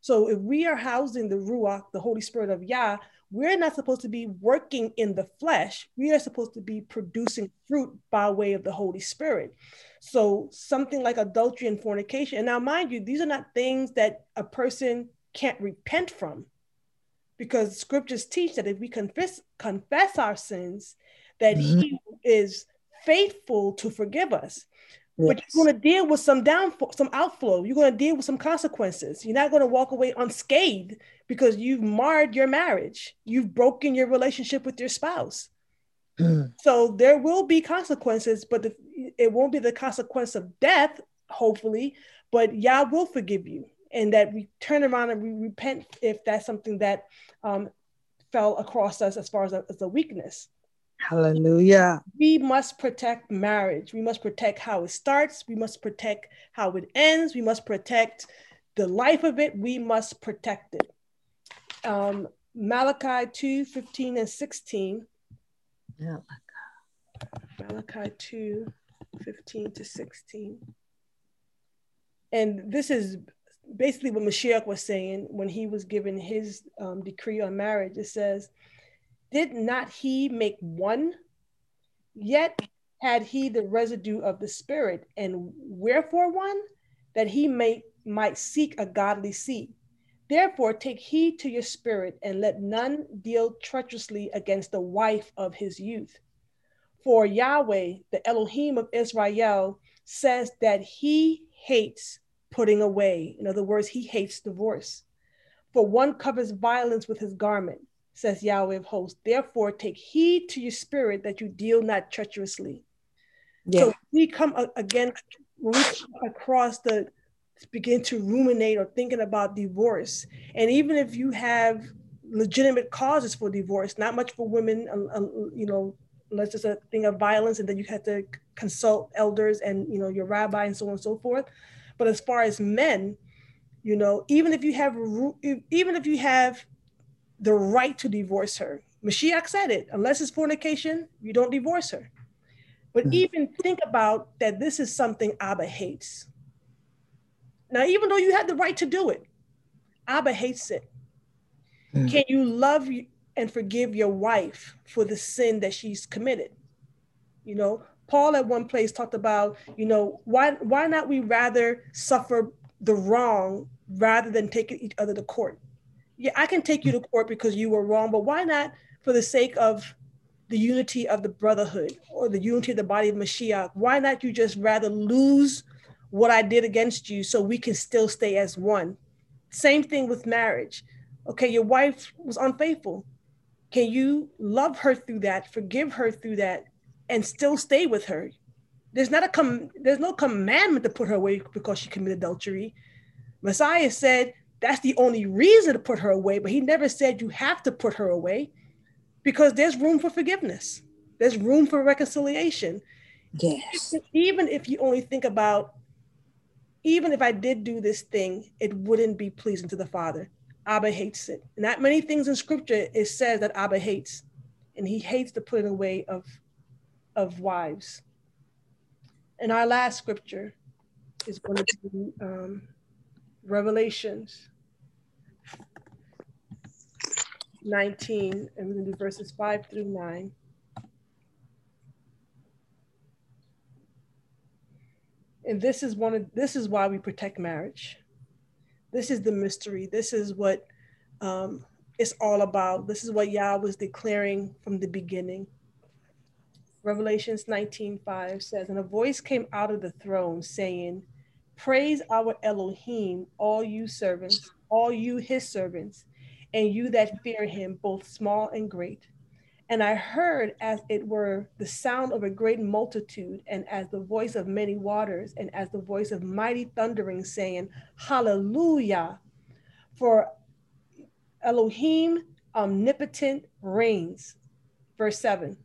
So if we are housing the Ruach, the Holy Spirit of Yah, we're not supposed to be working in the flesh. We are supposed to be producing fruit by way of the Holy Spirit. So something like adultery and fornication. And now, mind you, these are not things that a person can't repent from, because scriptures teach that if we confess confess our sins, that mm-hmm. He is faithful to forgive us. But you're going to deal with some downfall, some outflow. You're going to deal with some consequences. You're not going to walk away unscathed because you've marred your marriage. You've broken your relationship with your spouse. Mm. So there will be consequences, but the, it won't be the consequence of death, hopefully. But Yah will forgive you, and that we turn around and we repent if that's something that um, fell across us as far as a, as a weakness Hallelujah. we must protect marriage. We must protect how it starts. We must protect how it ends. We must protect the life of it. We must protect it. Um, Malachi 2 15 and 16. Yeah. Malachi 2 15 to 16. And this is basically what Mashiach was saying when he was given his um, decree on marriage. It says, Did not he make one? Yet had he the residue of the spirit, and wherefore one? That he may might seek a godly seed. Therefore, take heed to your spirit, and let none deal treacherously against the wife of his youth. For Yahweh, the Elohim of Israel, says that he hates putting away. In other words, he hates divorce. For one covers violence with his garment, says Yahweh of hosts. Therefore, take heed to your spirit that you deal not treacherously. Yeah. So we come again, when we come across the begin to ruminate or thinking about divorce, and even if you have legitimate causes for divorce, not much for women, uh, uh, you know, unless it's a thing of violence, and then you have to consult elders and you know your rabbi and so on and so forth. But as far as men, you know, even if you have even if you have the right to divorce her, Mashiach said it. Unless it's fornication, you don't divorce her. But Mhm. even think about that this is something Abba hates. Now, even though you had the right to do it, Abba hates it. Mm. Can you love and forgive your wife for the sin that she's committed? You know, Paul at one place talked about, you know, why why not we rather suffer the wrong rather than taking each other to court? Yeah, I can take you to court because you were wrong, but why not for the sake of the unity of the brotherhood or the unity of the body of Mashiach? Why not you just rather lose what I did against you so we can still stay as one? Same thing with marriage. Okay, your wife was unfaithful. Can you love her through that, forgive her through that, and still stay with her? There's not a com- there's no commandment to put her away because she committed adultery. Messiah said that's the only reason to put her away, but he never said you have to put her away because there's room for forgiveness. There's room for reconciliation. Yes. Even if you only think about, even if I did do this thing, it wouldn't be pleasing to the Father. Abba hates it. Not many things in scripture it says that Abba hates, and he hates the putting away of, of wives. And our last scripture is going to be um, Revelations 19, and we're going to do verses 5 through 9. And this is one of this is why we protect marriage. This is the mystery. This is what um, it's all about. This is what Yah was declaring from the beginning. Revelations 19:5 says, And a voice came out of the throne saying, Praise our Elohim, all you servants, all you his servants, and you that fear him, both small and great. And I heard as it were the sound of a great multitude, and as the voice of many waters, and as the voice of mighty thundering, saying, Hallelujah! For Elohim omnipotent reigns. Verse 7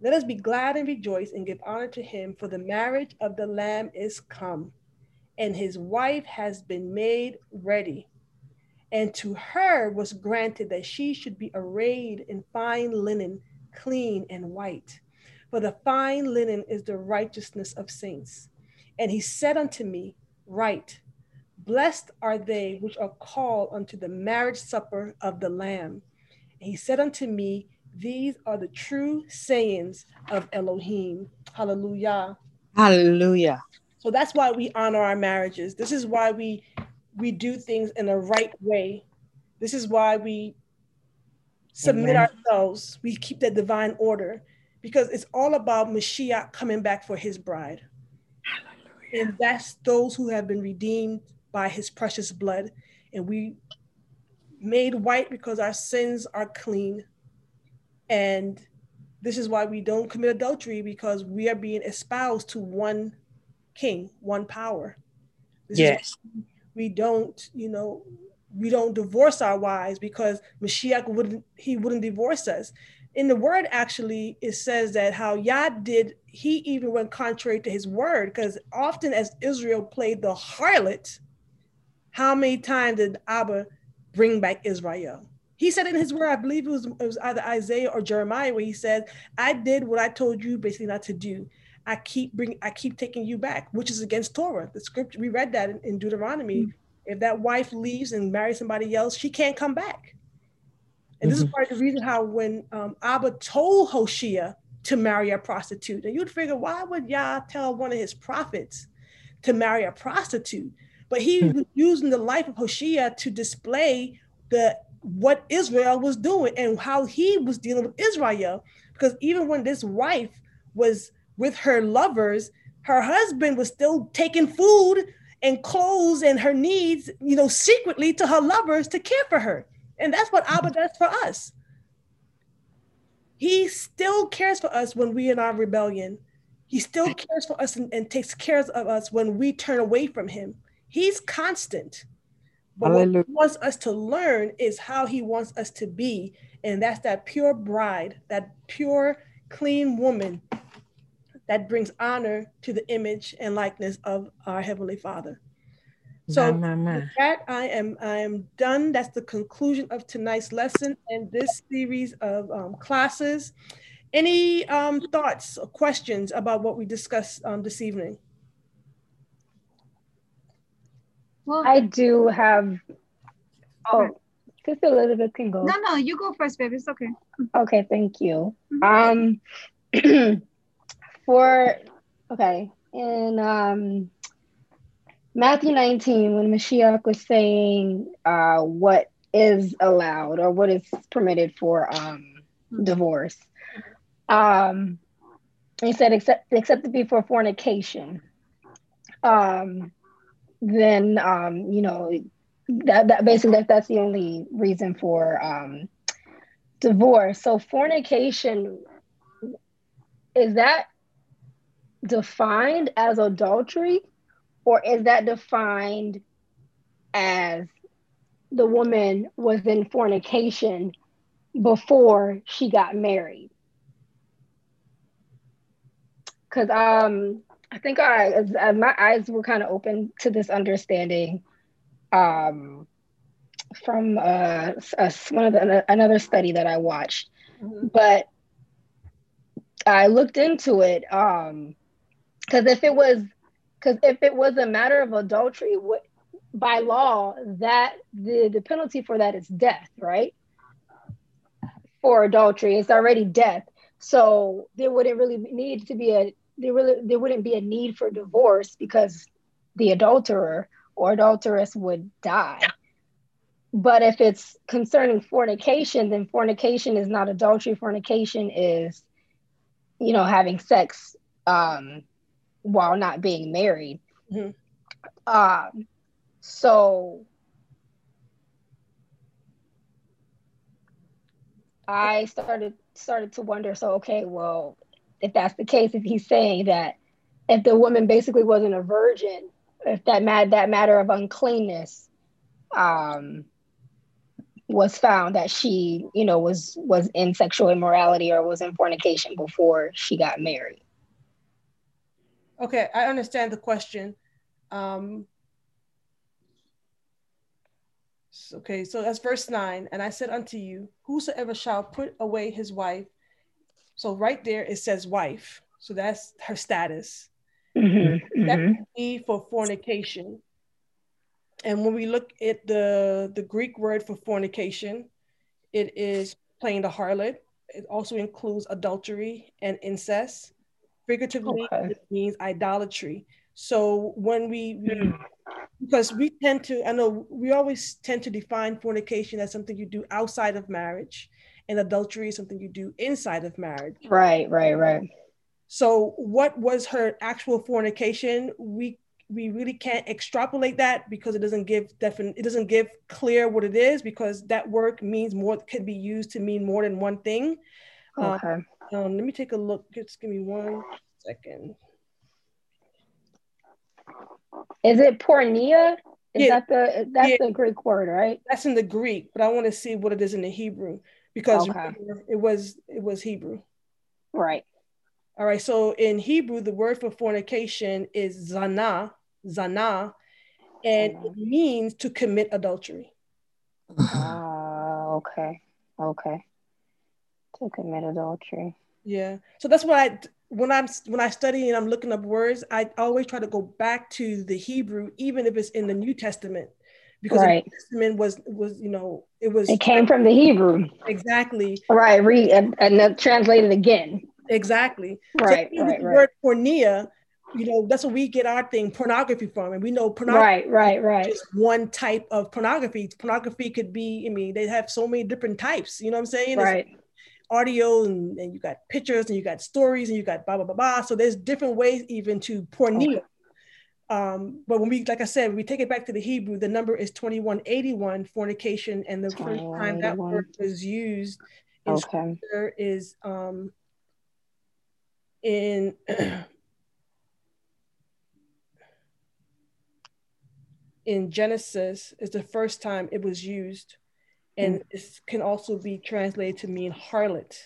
Let us be glad and rejoice and give honor to him, for the marriage of the Lamb is come, and his wife has been made ready. And to her was granted that she should be arrayed in fine linen, clean and white. For the fine linen is the righteousness of saints. And he said unto me, Write, blessed are they which are called unto the marriage supper of the Lamb. And he said unto me, These are the true sayings of Elohim. Hallelujah. Hallelujah. So that's why we honor our marriages. This is why we we do things in the right way. This is why we submit Amen. ourselves. We keep that divine order because it's all about Mashiach coming back for his bride. Hallelujah. And that's those who have been redeemed by his precious blood. And we made white because our sins are clean. And this is why we don't commit adultery because we are being espoused to one king, one power. This is Yes. We don't, you know, we don't divorce our wives because Mashiach wouldn't he wouldn't divorce us. In the word, actually, it says that how Yah did, he even went contrary to his word, because often as Israel played the harlot, how many times did Abba bring back Israel? He said in his word, I believe it was, it was either Isaiah or Jeremiah, where he said, I did what I told you basically not to do. I keep bring I keep taking you back, which is against Torah. The scripture we read that in, in Deuteronomy. Mm-hmm. If that wife leaves and marries somebody else, she can't come back. And this is mm-hmm. part of the reason how when um, Abba told Hoshea to marry a prostitute, and you'd figure why would Yah tell one of his prophets to marry a prostitute? But he mm-hmm. was using the life of Hoshea to display the what Israel was doing and how he was dealing with Israel. Because even when this wife was with her lovers, her husband was still taking food and clothes and her needs, you know, secretly to her lovers to care for her. And that's what Abba does for us. He still cares for us when we are in our rebellion. He still cares for us and, and takes care of us when we turn away from him. He's constant. But what he wants us to learn is how he wants us to be. And that's that pure bride, that pure, clean woman that brings honor to the image and likeness of our Heavenly Father. So My, my, my. with that I am I am done. That's the conclusion of tonight's lesson and this series of um, classes. Any um, thoughts or questions about what we discussed um, this evening? Well, I do have. Oh, just Sister Elizabeth can go. no, no, you go first, baby. It's okay. Okay, thank you. Um, for okay, in um Matthew 19, when Mashiach was saying uh what is allowed or what is permitted for um divorce, um, he said except except to be for fornication. Um, then um, you know that that basically that, that's the only reason for um divorce. So fornication is that defined as adultery or is that defined as the woman was in fornication before she got married? Because um, I think I, my eyes were kind of open to this understanding um, from uh, uh, one of the, another study that I watched but I looked into it um because if it was because if it was a matter of adultery what by law that the the penalty for that is death right for adultery. It's already death. So there wouldn't really need to be a there really there wouldn't be a need for divorce because the adulterer or adulteress would die. But if it's concerning fornication, then fornication is not adultery. Fornication is, you know, having sex um, while not being married. Mhm. Um, so I started started to wonder. So okay, well, if that's the case, if he's saying that if the woman basically wasn't a virgin, if that mad that matter of uncleanness um, was found that she, you know, was was in sexual immorality or was in fornication before she got married. Okay, I understand the question. Um, okay, so that's verse nine. And I said unto you, whosoever shall put away his wife. So right there it says wife. So that's her status. Mhm, That mhm. could be for fornication. And when we look at the, the Greek word for fornication, it is playing the harlot. It also includes adultery and incest. Figuratively, Okay. it means idolatry. So when we, we Mm. because we tend to, I know we always tend to define fornication as something you do outside of marriage, and adultery is something you do inside of marriage. Right, right, right. So what was her actual fornication? We we really can't extrapolate that because it doesn't give definite it doesn't give clear what it is because that word means more could be used to mean more than one thing. Okay. Um, let me take a look. Just give me one second. Is it porneia? Is Yeah. that the that's Yeah. the Greek word, right? That's in the Greek, but I want to see what it is in the Hebrew because Okay. it was it was Hebrew. Right. All right. So in Hebrew, the word for fornication is zana, zana, and it means to commit adultery. Ah, okay. Okay. To commit adultery. Yeah. So that's why I, when I'm when I study and I'm looking up words, I always try to go back to the Hebrew, even if it's in the New Testament, because Right. the New Testament was was you know it was It came from the Hebrew. exactly Right. Read and, and then translate it again. exactly Right, so right, the right. word porneia, you know that's where we get our thing pornography from, and we know pornography Right, right, right. just one type of pornography. Pornography could be, I mean, they have so many different types. You know what I'm saying? It's Right. Audio and, and you got pictures and you got stories and you got blah blah blah blah. So there's different ways even to porneia. Um, but when we, like I said, we take it back to the Hebrew, the number is 2181, fornication, and the first time that word was used in Okay. scripture is um, in in Genesis is the first time it was used, and it can also be translated to mean harlot.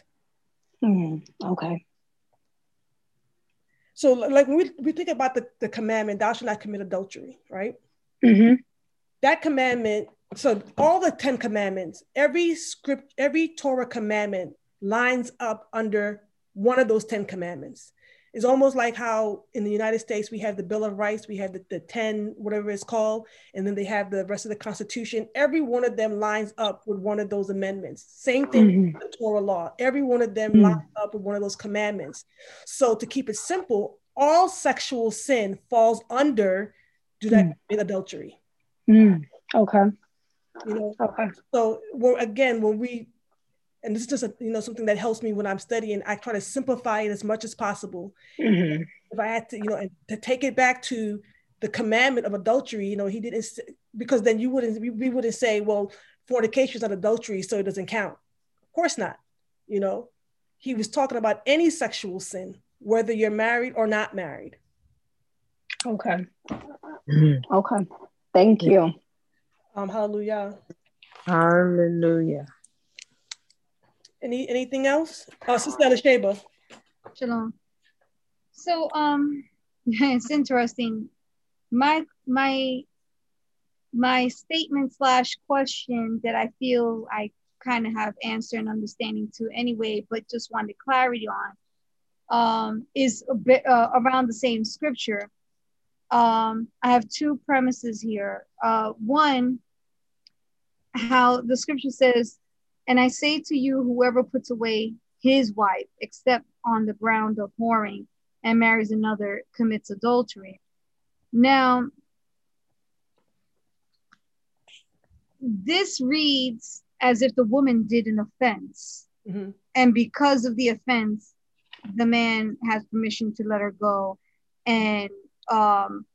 Hmm. Okay. So, like when we, we think about the, the commandment, thou shalt not commit adultery, right? Mm-hmm. That commandment, so all the 10 commandments, every script, every Torah commandment lines up under one of those 10 commandments. It's almost like how in the United States we have the Bill of Rights, we have the, the 10, whatever it's called, and then they have the rest of the Constitution. Every one of them lines up with one of those amendments. Same thing Mhm. with the Torah law. Every one of them Mm. lines up with one of those commandments. So to keep it simple, all sexual sin falls under do that Mm. adultery. Mm. Okay. You know, Okay. so well, again, when we, and this is just a, you know something that helps me when I'm studying, I try to simplify it as much as possible. hmm If I had to, you know, and to take it back to the commandment of adultery, you know, he didn't because then you wouldn't we, we wouldn't say, well, fornication is not adultery, so it doesn't count. Of course not. You know, he was talking about any sexual sin, whether you're married or not married. Okay. Mhm. Okay. Thank you. Um, hallelujah. Hallelujah. Any anything else? Oh, Sister Sheba. Shalom. So um it's interesting. My my my statement slash question that I feel I kind of have answer and understanding to anyway, but just wanted clarity on um is a bit uh, around the same scripture. Um I have two premises here. Uh one how the scripture says And I say to you, whoever puts away his wife, except on the ground of whoring, and marries another, commits adultery. Now, this reads as if the woman did an offense. Mm-hmm. And because of the offense, the man has permission to let her go. And um,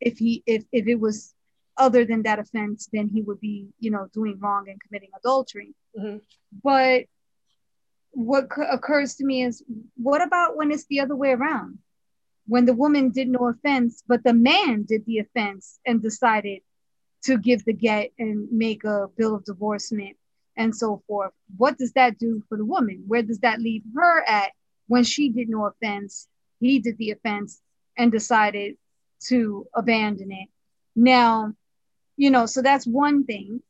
if he if, if it was other than that offense, then he would be, you know, doing wrong and committing adultery. Mm-hmm. But what occurs to me is what about when it's the other way around? When the woman did no offense, but the man did the offense and decided to give the get and make a bill of divorcement and so forth. What does that do for the woman? Where does that leave her at when she did no offense? He did the offense and decided to abandon it. Now, you know, so that's one thing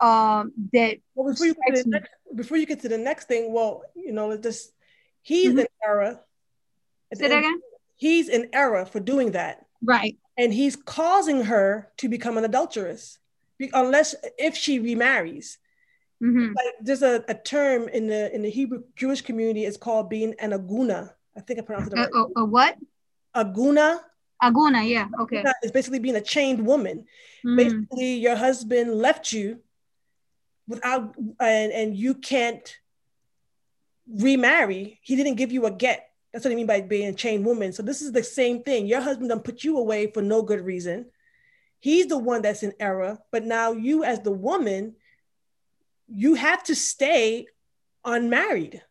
um, that. Well, before you, get to the next, before you get to the next thing, well, you know, just he's mm-hmm. in error. Say that again. He's in error for doing that. Right. And he's causing her to become an adulteress, unless if she remarries. Mm-hmm. Like there's a, a term in the in the Hebrew Jewish community. It's called being an aguna. I think I pronounced it right. A, a, a what? Aguna. Aguna, yeah, okay. It's basically being a chained woman. Mm. Basically, your husband left you without, and, and you can't remarry. He didn't give you a get. That's what I mean by being a chained woman. So this is the same thing. Your husband done put you away for no good reason. He's the one that's in error, but now you, as the woman, you have to stay unmarried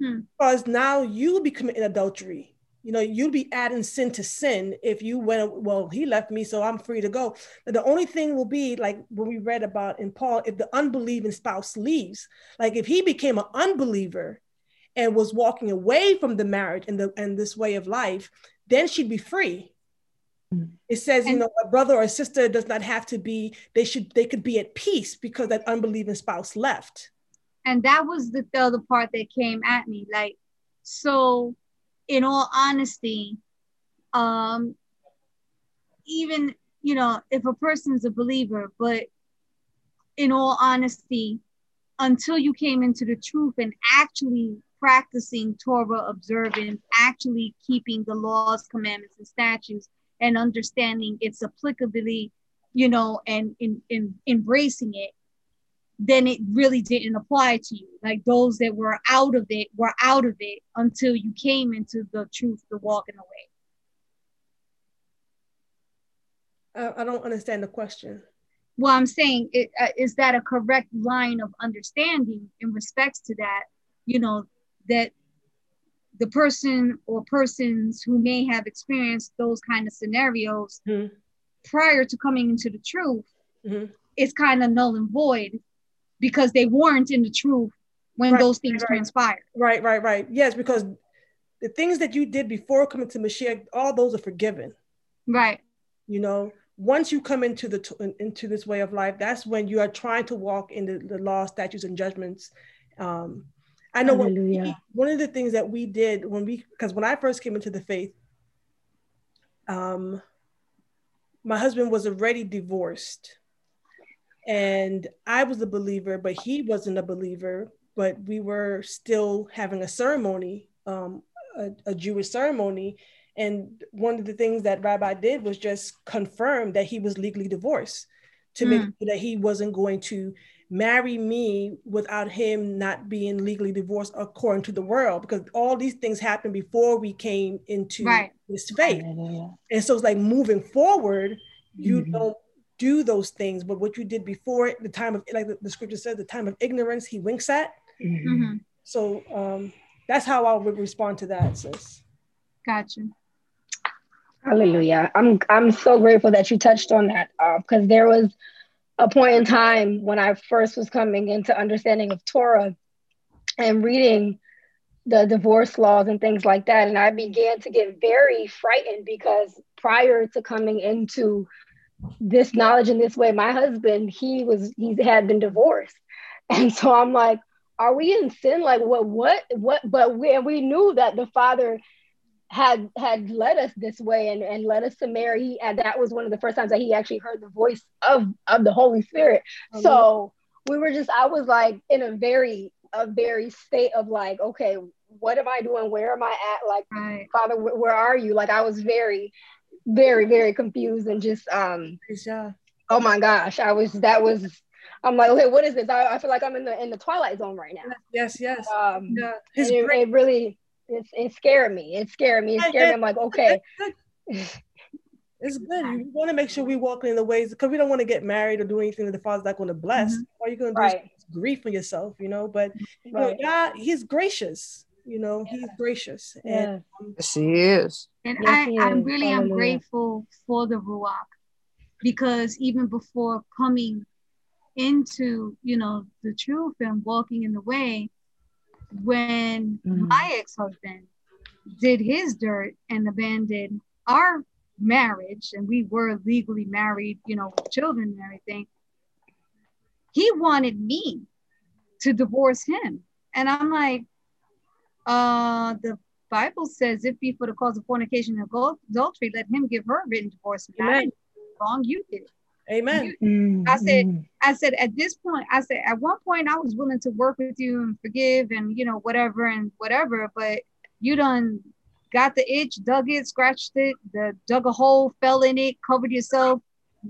hmm. because now you'll be committing adultery you know, you'd be adding sin to sin if you went, well, he left me, so I'm free to go. But the only thing will be like when we read about in Paul, if the unbelieving spouse leaves, like if he became an unbeliever and was walking away from the marriage and the and this way of life, then she'd be free. It says, you know, a brother or a sister does not have to be, they should, they could be at peace because that unbelieving spouse left. And that was the other part that came at me. Like, so in all honesty, um, even you know, if a person's a believer, but in all honesty, until you came into the truth and actually practicing Torah observance, actually keeping the laws, commandments, and statutes, and understanding its applicability, you know, and in, in embracing it, then it really didn't apply to you. Like those that were out of it were out of it until you came into the truth, the walking away. I, I don't understand the question. Well, I'm saying, it, uh, is that a correct line of understanding in respects to that? You know, that the person or persons who may have experienced those kind of scenarios mm-hmm. prior to coming into the truth, mm-hmm. it's kind of null and void because they weren't in the truth when right, those things right, transpired. Right, right, right. Yes, because the things that you did before coming to Mashiach, all those are forgiven. Right. You know, once you come into the into this way of life, that's when you are trying to walk in the, the law, statutes, and judgments. Um, I know we, one of the things that we did when we because when I first came into the faith, um, my husband was already divorced and I was a believer, but he wasn't a believer. But we were still having a ceremony, um, a, a Jewish ceremony. And one of the things that Rabbi did was just confirm that he was legally divorced to mm. make sure that he wasn't going to marry me without him not being legally divorced according to the world because all these things happened before we came into right. this faith and so it's like moving forward you mm-hmm. don't do those things, but what you did before the time of, like the, the scripture says, the time of ignorance, he winks at. Mm-hmm. So um, that's how I would respond to that, sis. Gotcha. Hallelujah. I'm I'm so grateful that you touched on that because uh, there was a point in time when I first was coming into understanding of Torah and reading the divorce laws and things like that. And I began to get very frightened because prior to coming into this knowledge in this way. My husband, he was he had been divorced, and so I'm like, are we in sin? Like what what what? But we we knew that the father had had led us this way and, and led us to marry. And that was one of the first times that he actually heard the voice of, of the Holy Spirit. Mm-hmm. So we were just I was like in a very a very state of like, okay, what am I doing? Where am I at? Like, Right. Father, wh- where are you? Like I was very, very, very confused and just um Yah. oh my gosh, I was that was I'm like, okay, what is this? I, I feel like I'm in the in the twilight zone right now. Yes, yes. Um Yeah. His it, grace. it really it, it scared me. It scared me. It Yeah, scared me. I'm like, okay. It's good. You want to make sure we walk in the ways because we don't want to get married or do anything that the Father's not going to bless. All you're going to do Right. is grief on yourself, you know. But you know, God, He's gracious. You know, He's gracious. And Yeah. um, Yes, he is. And Yes, I, he I is. really am grateful for the Ruach because even before coming into, you know, the truth and walking in the way, when Mm-hmm. Mhm. my ex-husband did his dirt and abandoned our marriage and we were legally married, you know, with children and everything, he wanted me to divorce him. And I'm like, uh, the Bible says, if be for the cause of fornication and adultery, let him give her a written divorce. And Amen. didn't wrong, you did. it. Amen. Mm, I said. I said, at this point, I said, at one point, I was willing to work with you and forgive and, you know, whatever and whatever, but you done got the itch, dug it, scratched it, the, dug a hole, fell in it, covered yourself,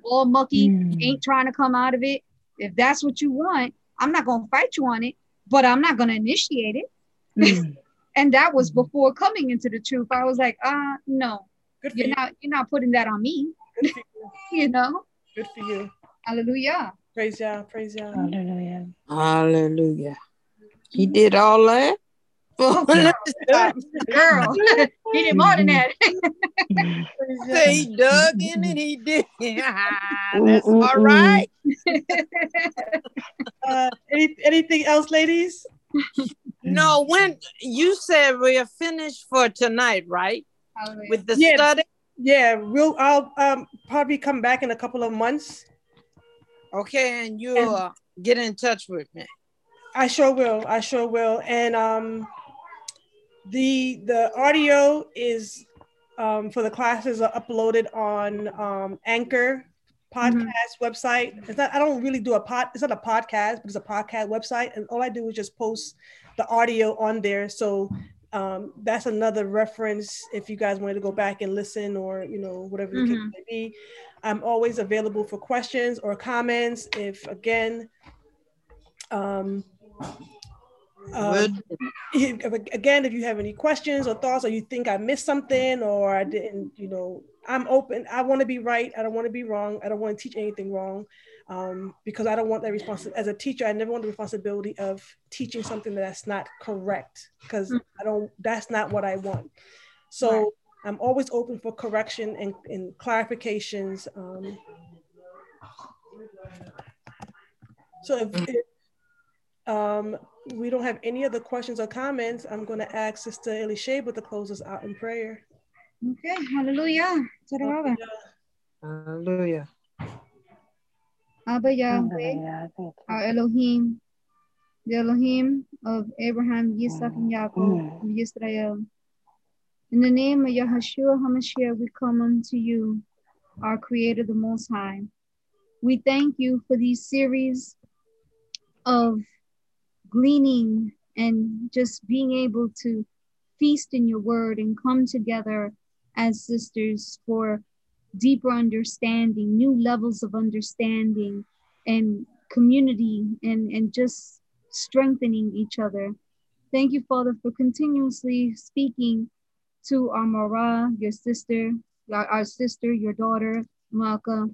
all mucky, Mm. ain't trying to come out of it. If that's what you want, I'm not going to fight you on it, but I'm not going to initiate it. Mm. And that was before coming into the truth. I was like, uh, no, Good for you're you. not, you're not putting that on me, Good for you. you know? Good for you. Hallelujah. Praise Yah. Praise Yah. Hallelujah. Hallelujah. He did all that. Girl, he did more than that. He dug in and he did. That's all right. Uh, any, anything else, ladies? No, when you said we are finished for tonight, right? Hallelujah. With the Yeah. study. Yeah, we'll. I'll um probably come back in a couple of months. Okay, and you'll uh, get in touch with me. I sure will. I sure will. And um, the the audio is um, for the classes are uploaded on um, Anchor podcast website. It's not. I don't really do a pod. It's not a podcast, but it's a podcast website, and all I do is just post the audio on there. So um, that's another reference if you guys wanted to go back and listen, or you know whatever the case Mhm. may be. I'm always available for questions or comments. If again. Um, um, if- again, if you have any questions or thoughts, or you think I missed something, or I didn't, you know, I'm open. I want to be right. I don't want to be wrong. I don't want to teach anything wrong, um, because I don't want that responsibility. As a teacher, I never want the responsibility of teaching something that's not correct, because Mhm. I don't. That's not what I want. So Right. I'm always open for correction and, and clarifications. Um, so if, if um, we don't have any other questions or comments, I'm going to ask Sister Elisheba to close us out in prayer. Okay, hallelujah. To the Hallelujah. Abba Yahweh, Thank you. our Elohim, the Elohim of Abraham, Yitzhak, and Yaakov, mm. of Israel. In the name of Yahshua HaMashiach, we come unto you, our Creator, the Most High. We thank you for these series of gleaning and just being able to feast in your word and come together as sisters for deeper understanding, new levels of understanding and community and, and just strengthening each other. Thank you, Father, for continuously speaking to our Mara, your sister, our, our sister, your daughter, Malka.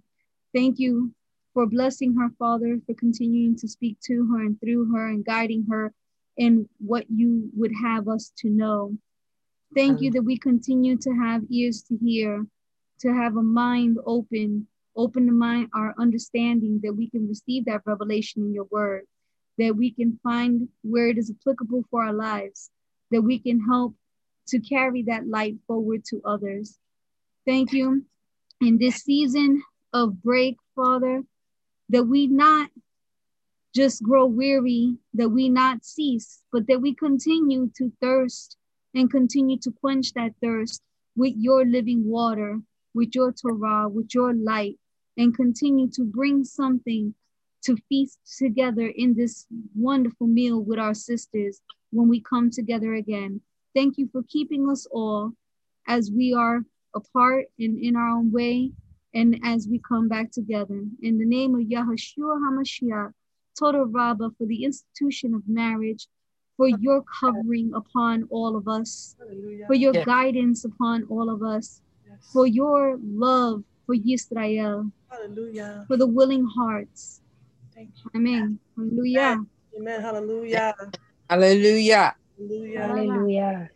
Thank you for blessing her, Father, for continuing to speak to her and through her and guiding her in what you would have us to know. Thank you that we continue to have ears to hear, to have a mind open, open the mind, our understanding that we can receive that revelation in your word, that we can find where it is applicable for our lives, that we can help to carry that light forward to others. Thank you in this season of break, Father, that we not just grow weary, that we not cease, but that we continue to thirst and continue to quench that thirst with your living water, with your Torah, with your light, and continue to bring something to feast together in this wonderful meal with our sisters when we come together again. Thank you for keeping us all as we are apart and in our own way and as we come back together. In the name of Yahushua HaMashiach, Todah Rabbah, for the institution of marriage, for your covering upon all of us, for your Yes. guidance upon all of us, Yes. for your love for Yisrael, Hallelujah. for the willing hearts. Thank you. Amen. Hallelujah. Amen. Hallelujah. Hallelujah. Hallelujah. Hallelujah.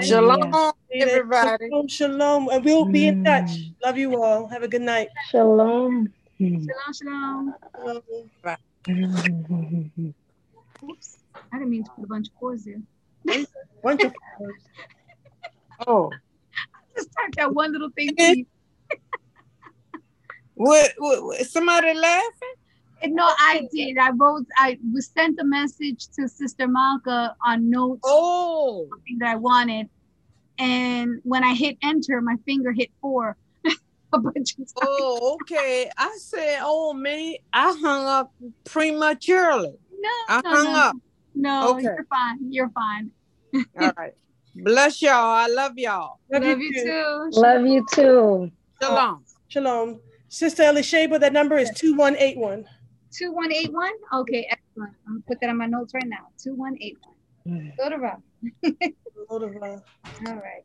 Shalom, everybody. Shalom, shalom. And we'll be in touch. Love you all. Have a good night. Shalom. Shalom, shalom. Shalom. Oops. I didn't mean to put a bunch of chords there. Wonderful. Oh, Just type that one little thing. please. what, what, what- somebody laughing? No, I did. I wrote, I was sent a message to Sister Malka on notes Oh, something that I wanted. And when I hit enter, my finger hit four bunch of oh, okay. I said, oh me, I hung up prematurely. No, I no, hung no, up. No, Okay. you're fine. You're fine. All right. Bless y'all. I love y'all. Love, Love you you too. too. Love you too. Shalom. Shalom. Sister Elisheba, that number is 2181. 2181? Okay, excellent. I'm gonna put that on my notes right now. 2181. Mm. Go to Rob. Lord of, uh, All right.